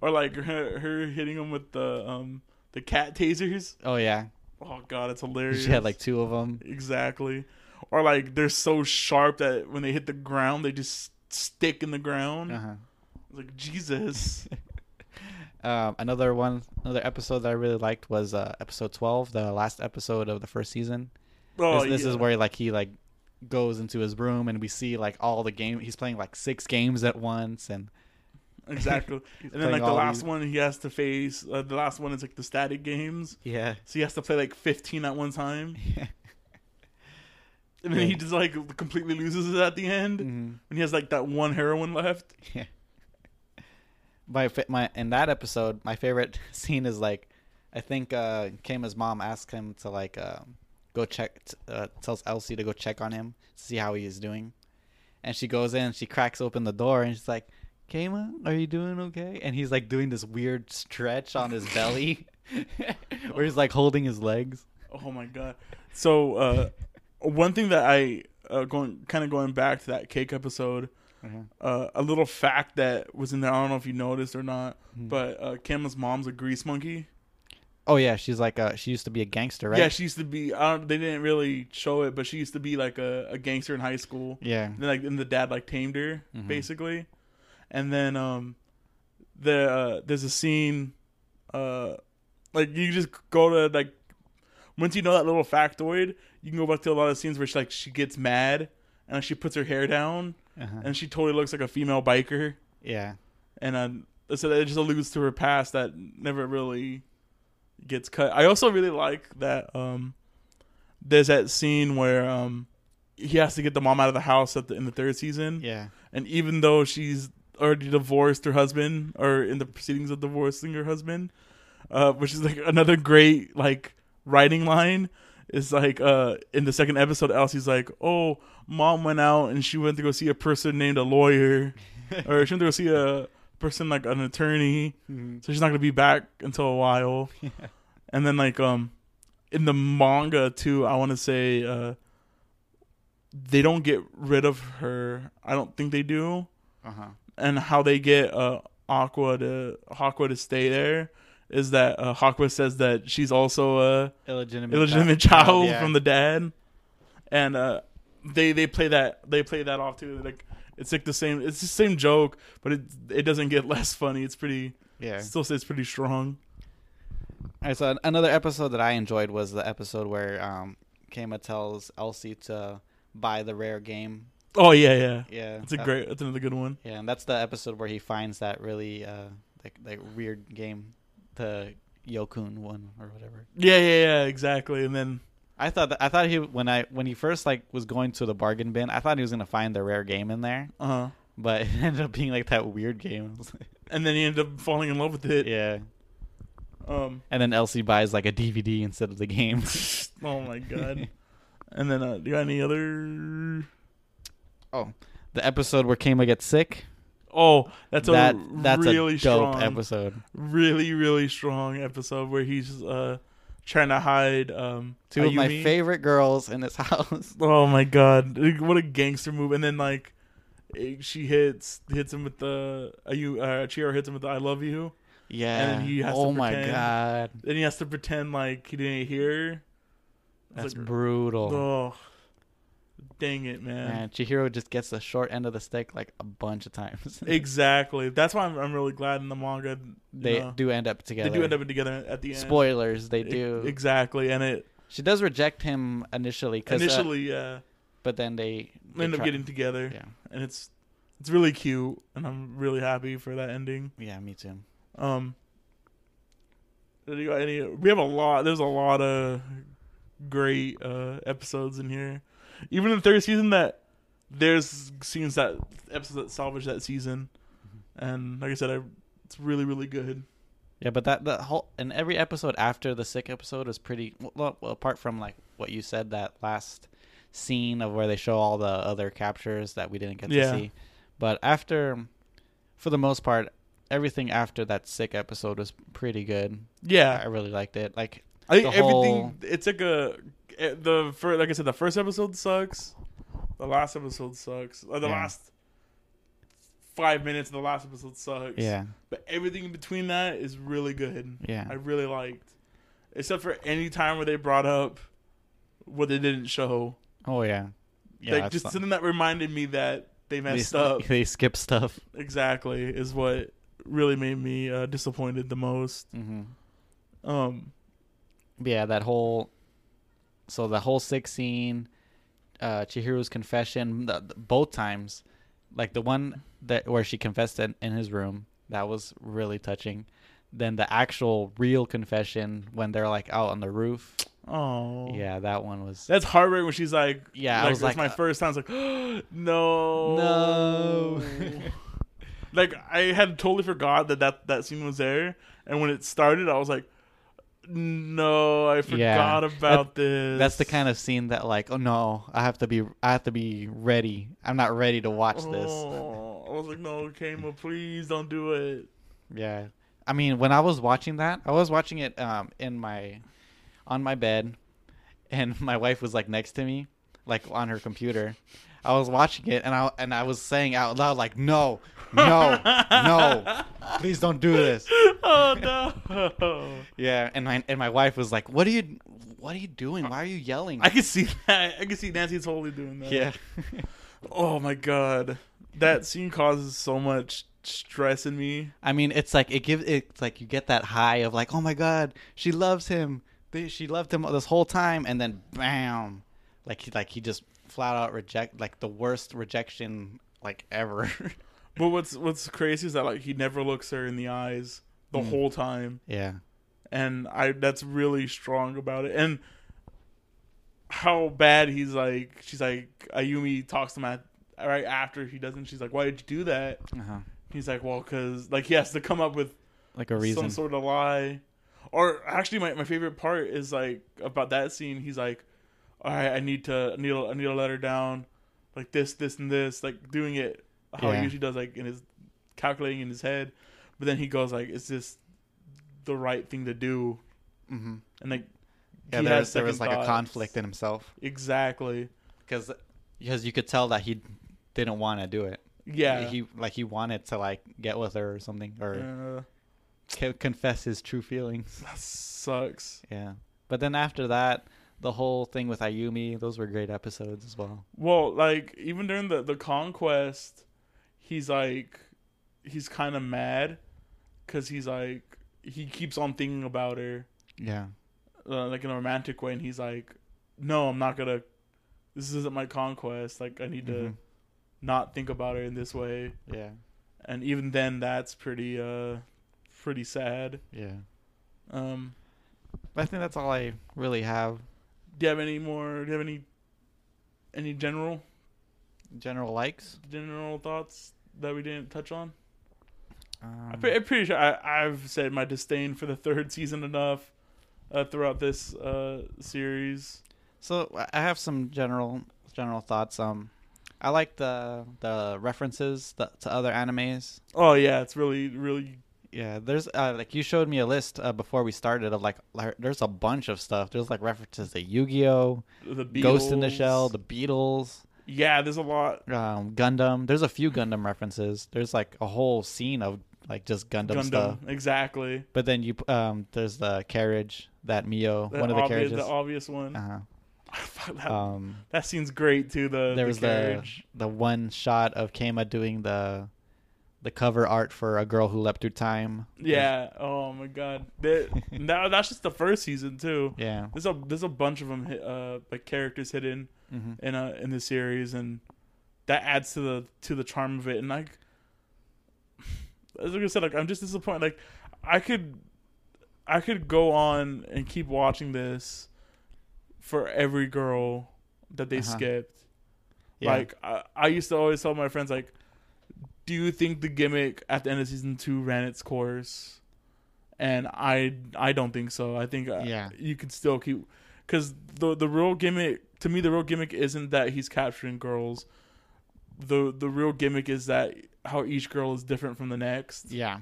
or like her her hitting him with the um the cat tasers. Oh yeah. Oh god, it's hilarious. She had like two of them. exactly, or like they're so sharp that when they hit the ground, they just stick in the ground. Uh-huh. Like Jesus. Um, another one, another episode that I really liked was uh, episode twelve, the last episode of the first season. Oh, this this is where like he like goes into his room and we see like all the game. He's playing like six games at once, and exactly. And then like the last these- one, he has to face. Uh, the last one is like the static games. Yeah, So he has to play like 15 at one time. Yeah. And then Yeah. he just like completely loses it at the end hmm when he has like that one heroine left. yeah. My my in that episode, my favorite scene is like, I think uh, Keima's mom asked him to like um, go check, t- uh, tells Elsie to go check on him, to see how he is doing, and she goes in, she cracks open the door, and she's like, Keima, are you doing okay? And he's like doing this weird stretch on his belly, where he's like holding his legs. Oh my god. So uh one thing that I uh, going kind of going back to that cake episode, uh, a little fact that was in there. I don't know if you noticed or not, Mhm. but uh, Keima's mom's a grease monkey. Oh yeah, she's like uh she used to be a gangster, right? Yeah, she used to be. I don't, they didn't really show it, but she used to be like a, a gangster in high school. yeah. And then, like, and the dad like tamed her Mhm. basically, and then um, the uh, there's a scene, uh, like you just go to like once you know that little factoid, you can go back to a lot of scenes where she like she gets mad and she puts her hair down Uh-huh. and she totally looks like a female biker, Yeah. and uh, so that just alludes to her past that never really gets cut. I also really like that um, there's that scene where um, he has to get the mom out of the house at the in the third season. Yeah. And even though she's already divorced her husband, or in the proceedings of divorcing her husband, uh, which is like another great like writing line, is like uh, in the second episode, Elsie's like, "Oh, mom went out and she went to go see a person named a lawyer, or she went to go see a person like an attorney, Mhm. so she's not gonna be back until a while. Yeah. And then like um, in the manga too, I want to say uh, they don't get rid of her. I don't think they do. Uh-huh. And how they get uh Haqua to Haqua to stay there is that uh, Haqua says that she's also a Illegitimate, illegitimate child yeah. from the dad, and uh, they they play that they play that off too. Like it's like the same it's the same joke, but it it doesn't get less funny. It's pretty yeah. still says pretty strong. All right, so another episode that I enjoyed was the episode where um, Keima tells Elsie to buy the rare game. Oh yeah, yeah. Yeah, It's a great. That's another good one. Yeah, and that's the episode where he finds that really uh, like, like weird game, the Yokun one or whatever. Yeah, yeah, yeah. Exactly. And then I thought that, I thought he when I when he first like was going to the bargain bin, I thought he was gonna find the rare game in there, uh huh. but it ended up being like that weird game. I was like, And then he ended up falling in love with it. yeah, Um. and then Elsie buys like a DVD instead of the game. Oh my god. and then uh, you got any other? The episode where Keima gets sick. Oh, that's that a that's really a dope strong episode. really really strong episode where he's uh trying to hide um Two of my favorite girls in his house. oh my god what a gangster move and then like she hits hits him with the Ayu uh hits him with the I love you Yeah. And he has to oh my pretend- god, then he has to pretend like he didn't hear that's like, brutal. oh dang it man, Man, Chihiro just gets the short end of the stick like a bunch of times. exactly. That's why I'm, I'm really glad in the manga they know, do end up together. they do end up together at the end. Spoilers, they do. exactly and it she does reject him initially, cause, uh, initially yeah. but then they, they end up getting together. Yeah, and it's it's really cute and i'm really happy for that ending. Yeah, me too. um did you got any we have a lot there's a lot of great uh episodes in here even in the third season that there's scenes that episodes that salvage that season and like i said I, it's really really good Yeah, but that the whole and every episode after the sick episode is pretty. Well, well, apart from like what you said, that last scene of where they show all the other captures that we didn't get Yeah. to see. But after, for the most part, everything after that sick episode was pretty good. Yeah, I really liked it. Like i think everything whole- it's like a the first like i said the first episode sucks the last episode sucks or the Yeah. last five minutes of the last episode sucks yeah, But everything in between that is really good. yeah, I really liked. Except for any time where they brought up what they didn't show. oh yeah, yeah. like just something that reminded me that they they, messed up. they skip stuff. exactly is what really made me uh, disappointed the most. hmm Um yeah, that whole so the whole sick scene, uh Chihiro's confession, the, the- both times, like the one that where she confessed in, in his room, that was really touching. Then the actual real confession when they're like out on the roof, oh. yeah, that one was That's heartbreaking when she's like Yeah, I was that's like, my uh, first time. It's like no no. like I had totally forgot that, that that scene was there and when it started I was like no, I forgot Yeah. about this. That's the kind of scene that like, oh no, I have to be I have to be ready. I'm not ready to watch this. Oh, I was like, no, Keima, please don't do it. Yeah. I mean, when I was watching that, I was watching it um in my on my bed and my wife was like next to me, like on her computer. I was watching it and I and I was saying out loud like, "No. No. no. Please don't do this." Oh no! Yeah, and my and my wife was like, "What are you what are you doing? Why are you yelling?" I can see that. I can see Nancy totally doing that. yeah. Oh my god, that scene causes so much stress in me. I mean, it's like it gives it's like you get that high of like, "Oh my god, she loves him. She loved him this whole time." And then bam. Like he like he just flat out reject like the worst rejection like ever. But what's what's crazy is that like he never looks her in the eyes the Mm. whole time, yeah. and I that's really strong about it. And how bad he's like, she's like Ayumi talks to him at, right after he doesn't. She's like, "Why did you do that?" Uh-huh. He's like, "Well, because like he has to come up with Like a reason. some sort of lie." Or actually, my, my favorite part is like about that scene. He's like, "All right, I need to I need I need to let her down, like this, this, and this, like doing it how Yeah. he usually does, like in his calculating in his head, but then he goes like, "Is this the right thing to do?" Mm-hmm. And like, Yeah, he there had was, there was second like a conflict in himself Exactly. because because you could tell that he didn't want to do it. Yeah. he like he wanted to like get with her or something or co- confess his true feelings. that sucks. Yeah, but then after that, the whole thing with Ayumi, those were great episodes as well. Well, like even during the the conquest, he's like, he's kind of mad, cause he's like, he keeps on thinking about her, Yeah, uh, like in a romantic way, and he's like, no, I'm not gonna. This isn't my conquest. Like I need to Mhm. not think about her in this way. yeah, And even then, that's pretty uh, pretty sad. yeah. Um, But I think that's all I really have. do you have any more? Do you have any any general General likes. general thoughts that we didn't touch on? Um, I'm, pre- I'm pretty sure I, I've said my disdain for the third season enough uh, throughout this uh, series. So I have some general general thoughts. Um, I like the the references the, to other animes. Oh yeah, it's really really Yeah, there's uh, like you showed me a list uh, before we started of like, like there's a bunch of stuff. There's like references to Yu-Gi-Oh, the Beatles. Ghost in the Shell, the Beatles, yeah. There's a lot um, Gundam. There's a few Gundam references. There's like a whole scene of like just Gundam, Gundam stuff. exactly. But then you um, there's the carriage that Mio, The one of the obvi- carriages. the obvious one. uh-huh. That, Um, that scene's great too. The there the was the the one shot of Keima doing the the cover art for a girl who leapt through time. Yeah. Oh my god. That, that that's just the first season too. Yeah. There's a there's a bunch of them uh like characters hidden hmm in a in the series and that adds to the to the charm of it and like as I said like I'm just disappointed like I could I could go on and keep watching this for every girl that they Uh-huh. skipped Yeah. like I, I used to always tell my friends like do you think the gimmick at the end of season 2 ran its course and I I don't think so I think uh, Yeah. you could still keep cuz the the real gimmick to me the real gimmick isn't that he's capturing girls the the real gimmick is that how each girl is different from the next yeah.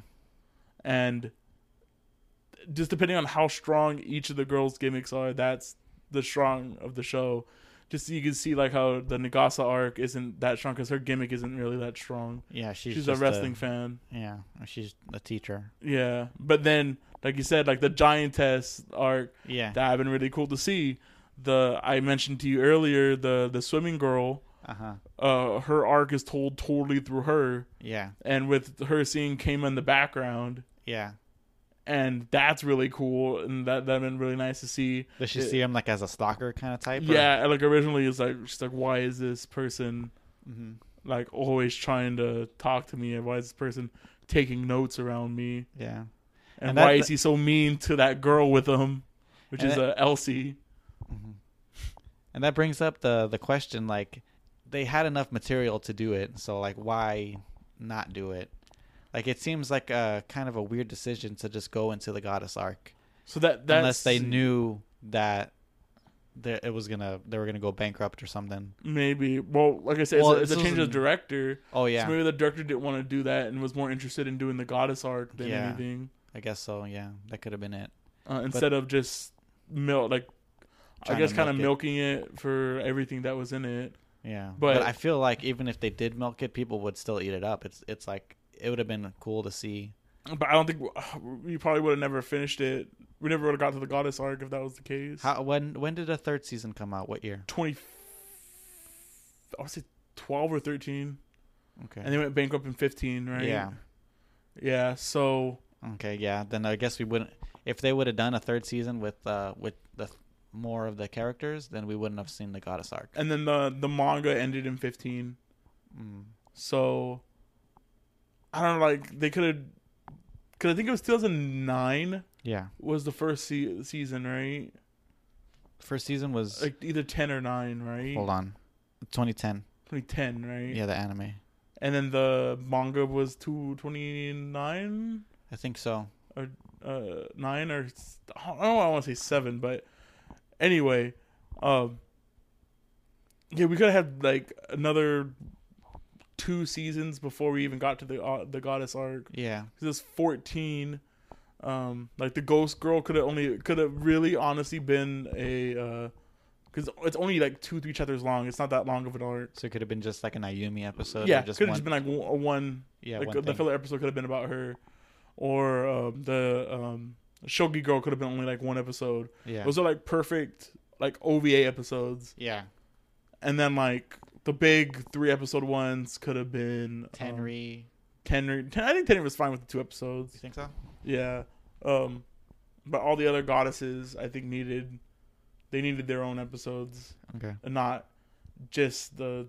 and just depending on how strong each of the girls' gimmicks are, that's the strong of the show. Just so you can see like how the Nagase arc isn't that strong because her gimmick isn't really that strong. Yeah. She's, She's, a wrestling fan, yeah. She's a teacher. yeah. But then, like you said, like the giantess arc, Yeah. that have been really cool to see. The I mentioned to you earlier, the the swimming girl, Uh huh. uh, her arc is told totally through her, Yeah. and with her seeing Keima in the background. Yeah. And that's really cool and that that been really nice to see Does she It- see him like as a stalker kind of type? yeah and, like originally it's like she's like why is this person Mhm. like always trying to talk to me and why is this person taking notes around me Yeah. and, And why is he so mean to that girl with him which is that- uh, elsie Mhm. And that brings up the the question like they had enough material to do it, so like why not do it? Like it seems like a kind of a weird decision to just go into the goddess arc so that that's unless they knew that there, it was gonna they were gonna go bankrupt or something. maybe well like i said Well, it's, a, it's a change of director Oh so yeah, maybe the director didn't want to do that and was more interested in doing the goddess arc than Yeah. anything I guess so. Yeah, that could have been it. uh, instead of just milk like I guess kind of milk it. milking it for everything that was in it. Yeah, But- but, I feel like even if they did milk it, people would still eat it up. It's it's like it would have been cool to see. But I don't think we probably would have never finished it. We never would have got to the goddess arc if that was the case. How when when did a third season come out? What year? Twenty, I would say twelve or thirteen, Okay. and they went bankrupt in fifteen, right? Yeah. Yeah. So Okay, yeah. Then I guess we wouldn't. If they would have done a third season with uh with the more of the characters, then we wouldn't have seen the goddess arc. and then the the manga ended in fifteen. Mm. So I don't know. Like they could have, because I think it was two thousand nine Yeah. was the first se- season, right? First season was Like either ten or nine, right? hold on, 2010. 2010, right? Yeah, the anime. And then the manga was 229 I think so. or uh, nine or s- I don't know. I want to say seven, but anyway, um, yeah, we could have had like another two seasons before we even got to the uh, the goddess arc. Yeah. This is fourteen. Um, like the ghost girl could have only could have really honestly been a because it's only like two three chapters long. It's not that long of an arc. So it could have been just like an Ayumi episode. yeah, just could have just been like one yeah, like one the filler episode could have been about her, or um, the um, Shogi girl could have been only like one episode. yeah. Those are like perfect like OVA episodes, yeah. and then like the big three episode ones could have been um, Tenri. Tenri. Ten, I think Tenri was fine with the two episodes. you think so? Yeah, um, but all the other goddesses I think needed they needed their own episodes Okay. and not just the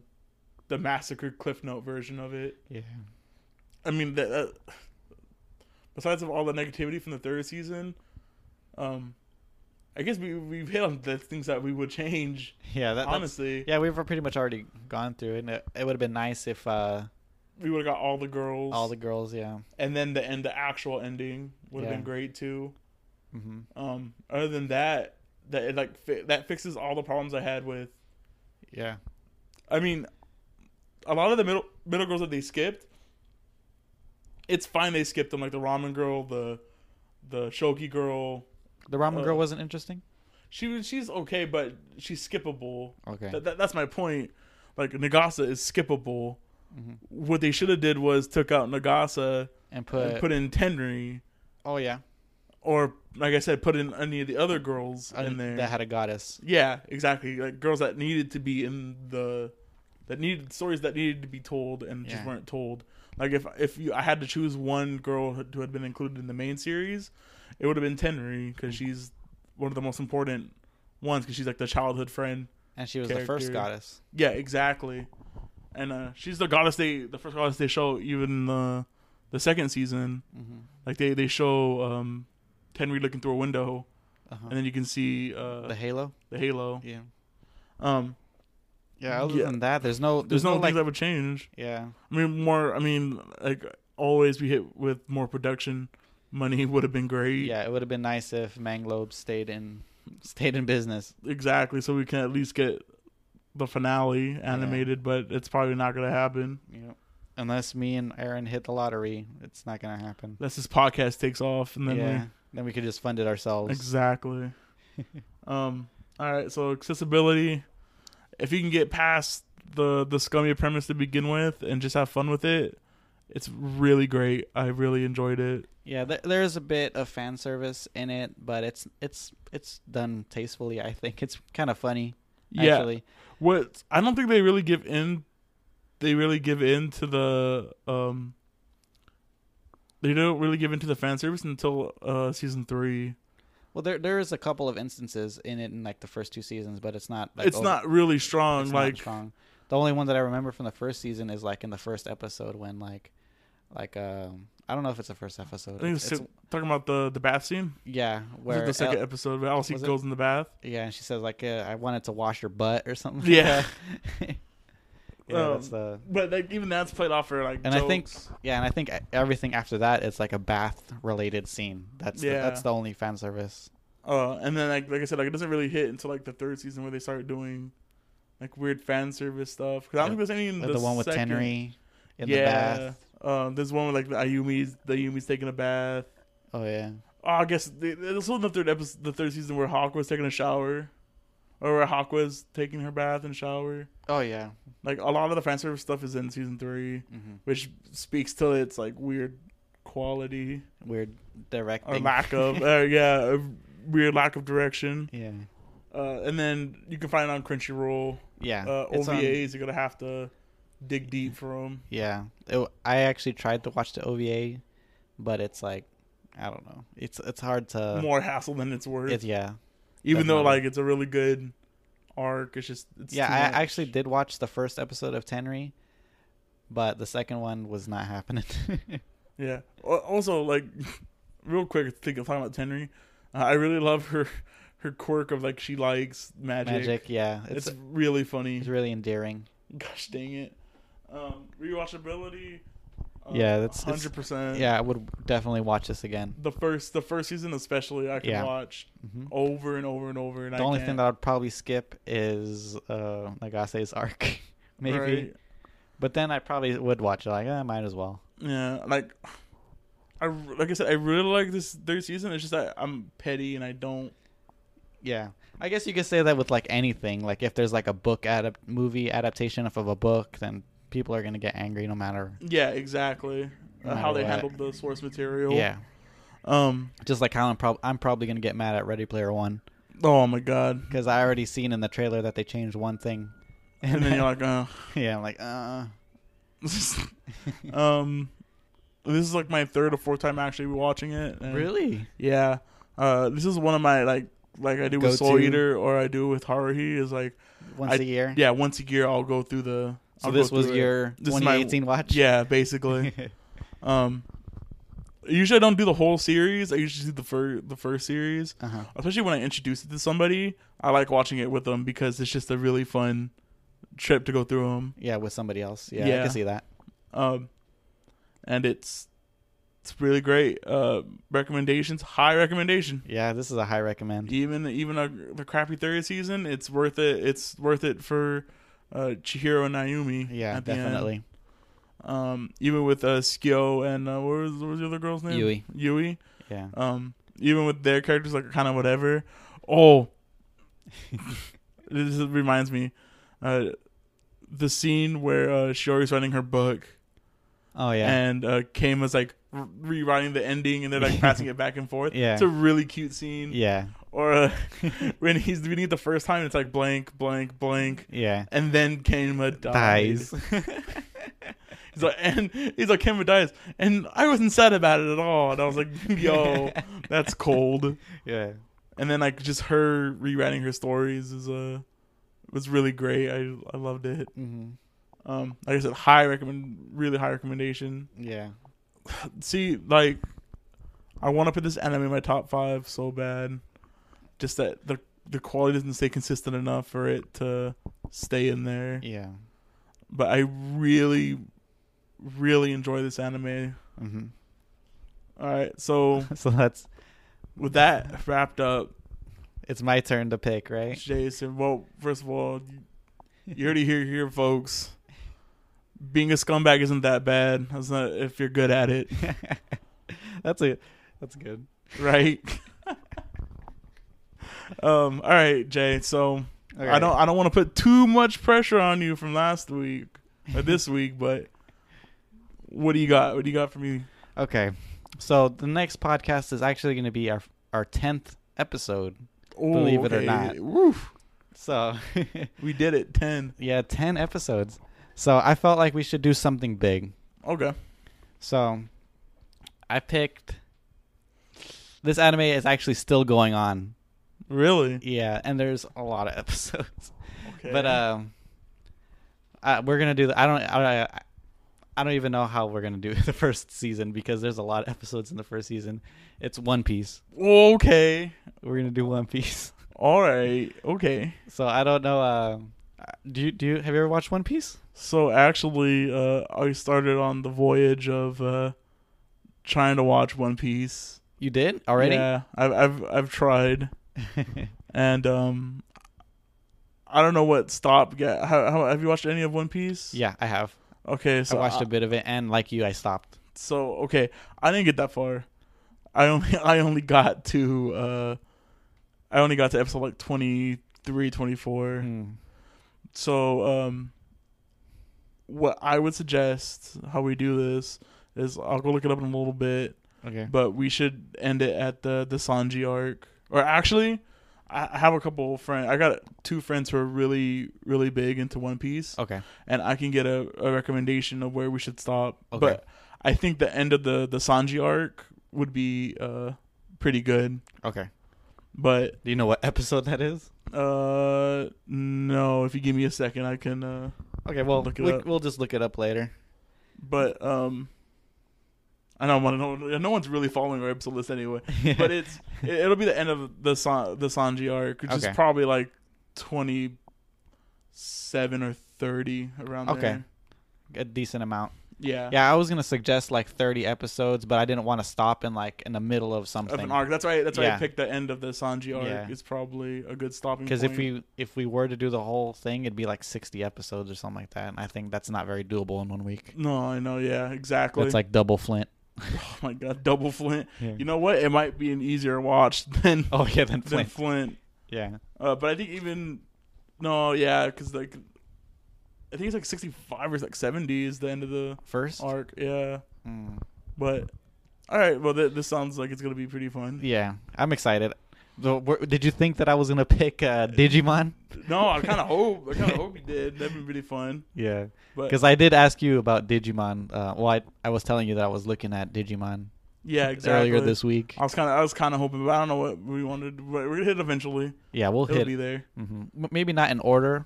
the massacre cliff note version of it. Yeah. I mean, that, uh, besides of all the negativity from the third season, um, I guess we we've hit on the things that we would change. Yeah. That, honestly, yeah, we've pretty much already gone through it. And it, it would have been nice if uh, we would have got all the girls, all the girls, yeah. and then the end, the actual ending would have Yeah. been great too. hmm Um, other than that, that it like fi- that fixes all the problems I had with. Yeah. I mean, a lot of the middle middle girls that they skipped, it's fine they skipped them, like the ramen girl, the the shoki girl. The ramen Uh, girl wasn't interesting. She was she's okay, but she's skippable. Okay. That, that's my point. Like Nagase is skippable. hmm What they should have did was took out Nagase And put, and put in Tenri, oh yeah, or like I said, put in any of the other girls Uh, in there. that had a goddess. yeah, exactly. Like girls that needed to be in the that needed stories that needed to be told and just weren't told. Like if if you I had to choose one girl who had been included in the main series, it would have been Tenri because she's one of the most important ones because she's like the childhood friend. And she was the first goddess. Yeah, exactly. And uh, she's the goddess they the first goddess they show even the the second season. hmm Like they they show um Tenri looking through a window Uh-huh. and then you can see uh the halo. the halo. Yeah. Um Yeah. Other Yeah. than that, there's no there's, there's, no, no, things like that would change. yeah I mean more I mean like always we hit with more production money would have been great. yeah. It would have been nice if Manglobe stayed in stayed in business. Exactly. So we can at least get the finale animated, but it's probably not gonna happen. You unless me and Aaron hit the lottery, it's not gonna happen. Unless this podcast takes off and then yeah. we Then we could just fund it ourselves. Exactly. um. All right. So accessibility. If you can get past the the scummy premise to begin with and just have fun with it, it's really great. I really enjoyed it. Yeah, there, there's a bit of fan service in it, but it's it's it's done tastefully. I think it's kind of funny. Yeah. Actually, What I don't think they really give in. They really give in to the um. They don't really give into the fan service until uh season three. well, there there is a couple of instances in it in like the first two seasons, but it's not. Like, it's over- not really strong. like strong. The only one that I remember from the first season is like in the first episode when like, like um, I don't know if it's the first episode. I think It's- it's, it's- talking about the the bath scene. yeah, where the second El- episode where Elsie was it? goes in the bath. yeah, and she says like uh, I wanted to wash your butt or something. Yeah. that. yeah, Um, that's the But like even that's played off for like And I think- jokes. Yeah, and I think everything after that is like a bath related scene. That's the, Yeah. that's the only fan service. Uh, and then like like I said, like it doesn't really hit until like the third season where they start doing like weird fan service stuff. Because I don't think there's any in the, the, one with second. Tenri in yeah. the bath. Um, there's one with like the Ayumi's the Ayumi's taking a bath. Oh yeah. Oh, I guess they- there's also the third episode, the third season where Haqua was taking a shower, or where Haqua was taking her bath and shower. Oh yeah. Like a lot of the fan service stuff is in season three, hmm which speaks to its like weird quality Weird direct or directing. lack of, uh, yeah, a weird lack of direction. yeah. Uh, and then you can find it on Crunchyroll. Yeah. Uh, it's on- OVAs, you're gonna have to dig deep for them. yeah. It- I actually tried to watch the OVA, but it's like I don't know. It's it's hard to. More hassle than it's worth. It's yeah. Even though like it's a really good arc, it's just it's yeah. I much. actually did watch the first episode of Tenri, but the second one was not happening. Yeah. Also, like, real quick, think of talking about Tenri. Uh, I really love her her quirk of like she likes magic. Magic. Yeah. It's, It's really funny. it's really endearing. Gosh dang it. Um, rewatchability. Uh, Yeah, that's- hundred percent. Yeah, I would definitely watch this again. The first the first season especially I can Yeah. watch hmm over and over and over. And The I only can't, thing that I'd probably skip is uh, Nagase's arc, maybe. right? But then I probably would watch it. Like, eh, might as well. Yeah, like I like I said, I really like this third season. It's just that I'm petty and I don't. Yeah, I guess you could say that with like anything. Like if there's like a book adap- movie adaptation of a book, then people are gonna get angry no matter. Yeah, exactly. No Uh, how they what. handled the source material. Yeah, Um. just like how I'm, prob- I'm probably gonna get mad at Ready Player One Oh my god. because I already seen in the trailer that they changed one thing, And then you're like, uh. yeah, I'm like, uh, um. This is like my third or fourth time actually watching it. and- really? Yeah. Uh. This is one of my like like I do with Soul Go-to. Eater or I do with Haruhi is like Once I- a year? yeah once a year I'll go through the. So I'll this was your This is my- 2018 watch? Yeah, basically. Um, usually I don't do the whole series. I usually do the first the first series, Uh huh. especially when I introduce it to somebody. I like watching it with them because it's just a really fun trip to go through them. Yeah, with somebody else. Yeah, I can see that. Um, and it's it's really great. Uh, recommendations, high recommendation. Yeah, this is a high recommend. Even even a, the crappy third season, it's worth it. It's worth it for uh, Chihiro and Naomi. Yeah, at the end. definitely. Um, even with uh, Tsukiyo and uh, what was what was the other girl's name? Yui. Yui. Yeah. Um, even with their characters, like kind of whatever. Oh, this reminds me, uh, the scene where uh, Shiori's writing her book Oh yeah. and uh, Keima's like rewriting the ending and they're like passing it back and forth. Yeah. it's a really cute scene. yeah. Or uh, when he's reading it the first time, it's like blank, blank, blank, Yeah. and then Keima dies. Dies. He's like, and he's like, Keima dies, and I wasn't sad about it at all. And I was like, yo, that's cold. yeah. and then like just her rewriting her stories is uh was really great. I I loved it. hmm Um, like I said, high recommend, really high recommendation. Yeah. See, like, I want to put this anime in my top five so bad, just that the the quality doesn't stay consistent enough for it to stay in there. Yeah. But I really, really enjoy this anime. hmm All right, so So that's with that wrapped up, it's my turn to pick, right? Jason. Well, first of all, you, you already hear here, folks. Being a scumbag isn't that bad. That's not if you're good at it, that's it. that's good. right? Um. All right, Jay. So I don't. I don't want to put too much pressure on you from last week or this week, but what do you got? What do you got for me? Okay. So the next podcast is actually going to be our our tenth episode. Believe it or not. Woof. So we did it. Ten. yeah, ten episodes. So I felt like we should do something big. Okay. So I picked. This anime is actually still going on. Really? Yeah, and there's a lot of episodes. Okay. But um, uh, we're gonna do. The, I don't. I, I don't even know how we're gonna do the first season because there's a lot of episodes in the first season. It's One Piece. okay. We're gonna do One Piece. All right. Okay. So I don't know. Uh, do you do you have you ever watched One Piece? So actually, uh, I started on the voyage of uh, trying to watch One Piece You did already? Yeah, I've I've I've tried, and um, I don't know what stop. Yeah, how, how, have you watched any of One Piece? yeah, I have. Okay, so I watched I- a bit of it, and like you, I stopped. so okay, I didn't get that far. I only I only got to uh, I only got to episode like 23, 24. Hmm. So, um, what I would suggest how we do this is I'll go look it up in a little bit, Okay. but we should end it at the the Sanji arc. Or actually, I I have a couple friends. I got two friends who are really really big into One Piece, Okay. and I can get a, a recommendation of where we should stop. Okay. But I think the end of the the Sanji arc would be uh pretty good. Okay. But Do you know what episode that is? uh no, if you give me a second, I can. uh Okay. Well, Look it we, up. we'll just look it up later. But um, I don't want to know. No one's really following our episode list anyway. But it's it, it'll be the end of the San, the Sanji arc, which Okay. is probably like twenty seven or thirty around Okay. there. a decent amount. Yeah. Yeah, I was gonna suggest like 30 episodes, but I didn't want to stop in like in the middle of something. Of an arc. That's why. That's why I picked the end of the Sanji arc. Yeah. It's probably a good stopping. Because if we if we were to do the whole thing, it'd be like 60 episodes or something like that, and I think that's not very doable in one week. No, I know. Yeah, exactly. It's like double Flint. Oh my god, double Flint. Yeah. You know what? It might be an easier watch than Oh yeah, than Flint. Flint. Yeah. Uh, but I think even no, yeah, because like I think it's like sixty-five or like seventy is the end of the First. arc. Yeah, Mm. but all right. Well, th- this sounds like it's gonna be pretty fun. Yeah, I'm excited. Did you think that I was gonna pick uh, Digimon? No, I kind of hope. I kind of hope you did. That'd be really fun. Yeah, because I did ask you about Digimon. Uh, well, I, I was telling you that I was looking at Digimon yeah, exactly. earlier this week. I was kind of, I was kind of hoping, but I don't know what we wanted. But we're gonna hit eventually. Yeah, we'll It'll hit. be there. hmm Maybe not in order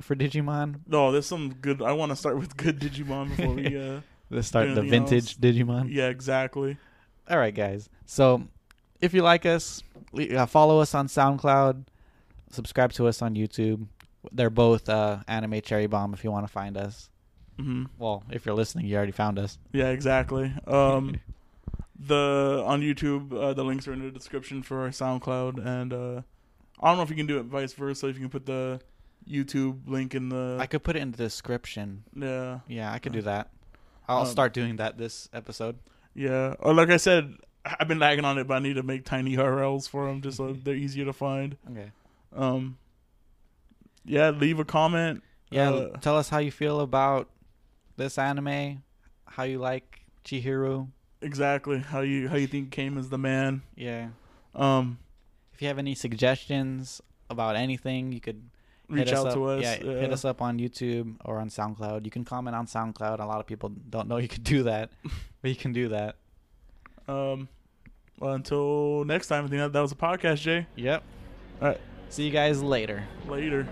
for Digimon. No, there's some good. I want to start with good Digimon before we. uh Let's start the vintage Digimon. Yeah, exactly. All right, guys. So, if you like us, uh, follow us on SoundCloud. Subscribe to us on YouTube. They're both uh, Anime Cherry Bomb. If you want to find us, hmm well, if you're listening, you already found us. Yeah, exactly. Um, the on YouTube, uh, the links are in the description for our SoundCloud, and uh, I don't know if you can do it vice versa. If you can put the YouTube link in the I could put it in the description. yeah Yeah, I could do that. I'll Um, start doing that this episode. yeah. Or like I said, I've been lagging on it, but I need to make tiny URLs for them just so they're easier to find. Okay. Um, yeah, leave a comment. Yeah, Uh, tell us how you feel about this anime. How you like Chihiro. exactly how you how you think came as the man. Yeah. Um, If you have any suggestions about anything, you could reach out up. to us. Yeah, hit us up on YouTube or on SoundCloud. You can comment on SoundCloud. A lot of people don't know you can do that, but you can do that. Um, well, until next time, I think that, that was a podcast, Jay. Yep. All right. See you guys later. Later.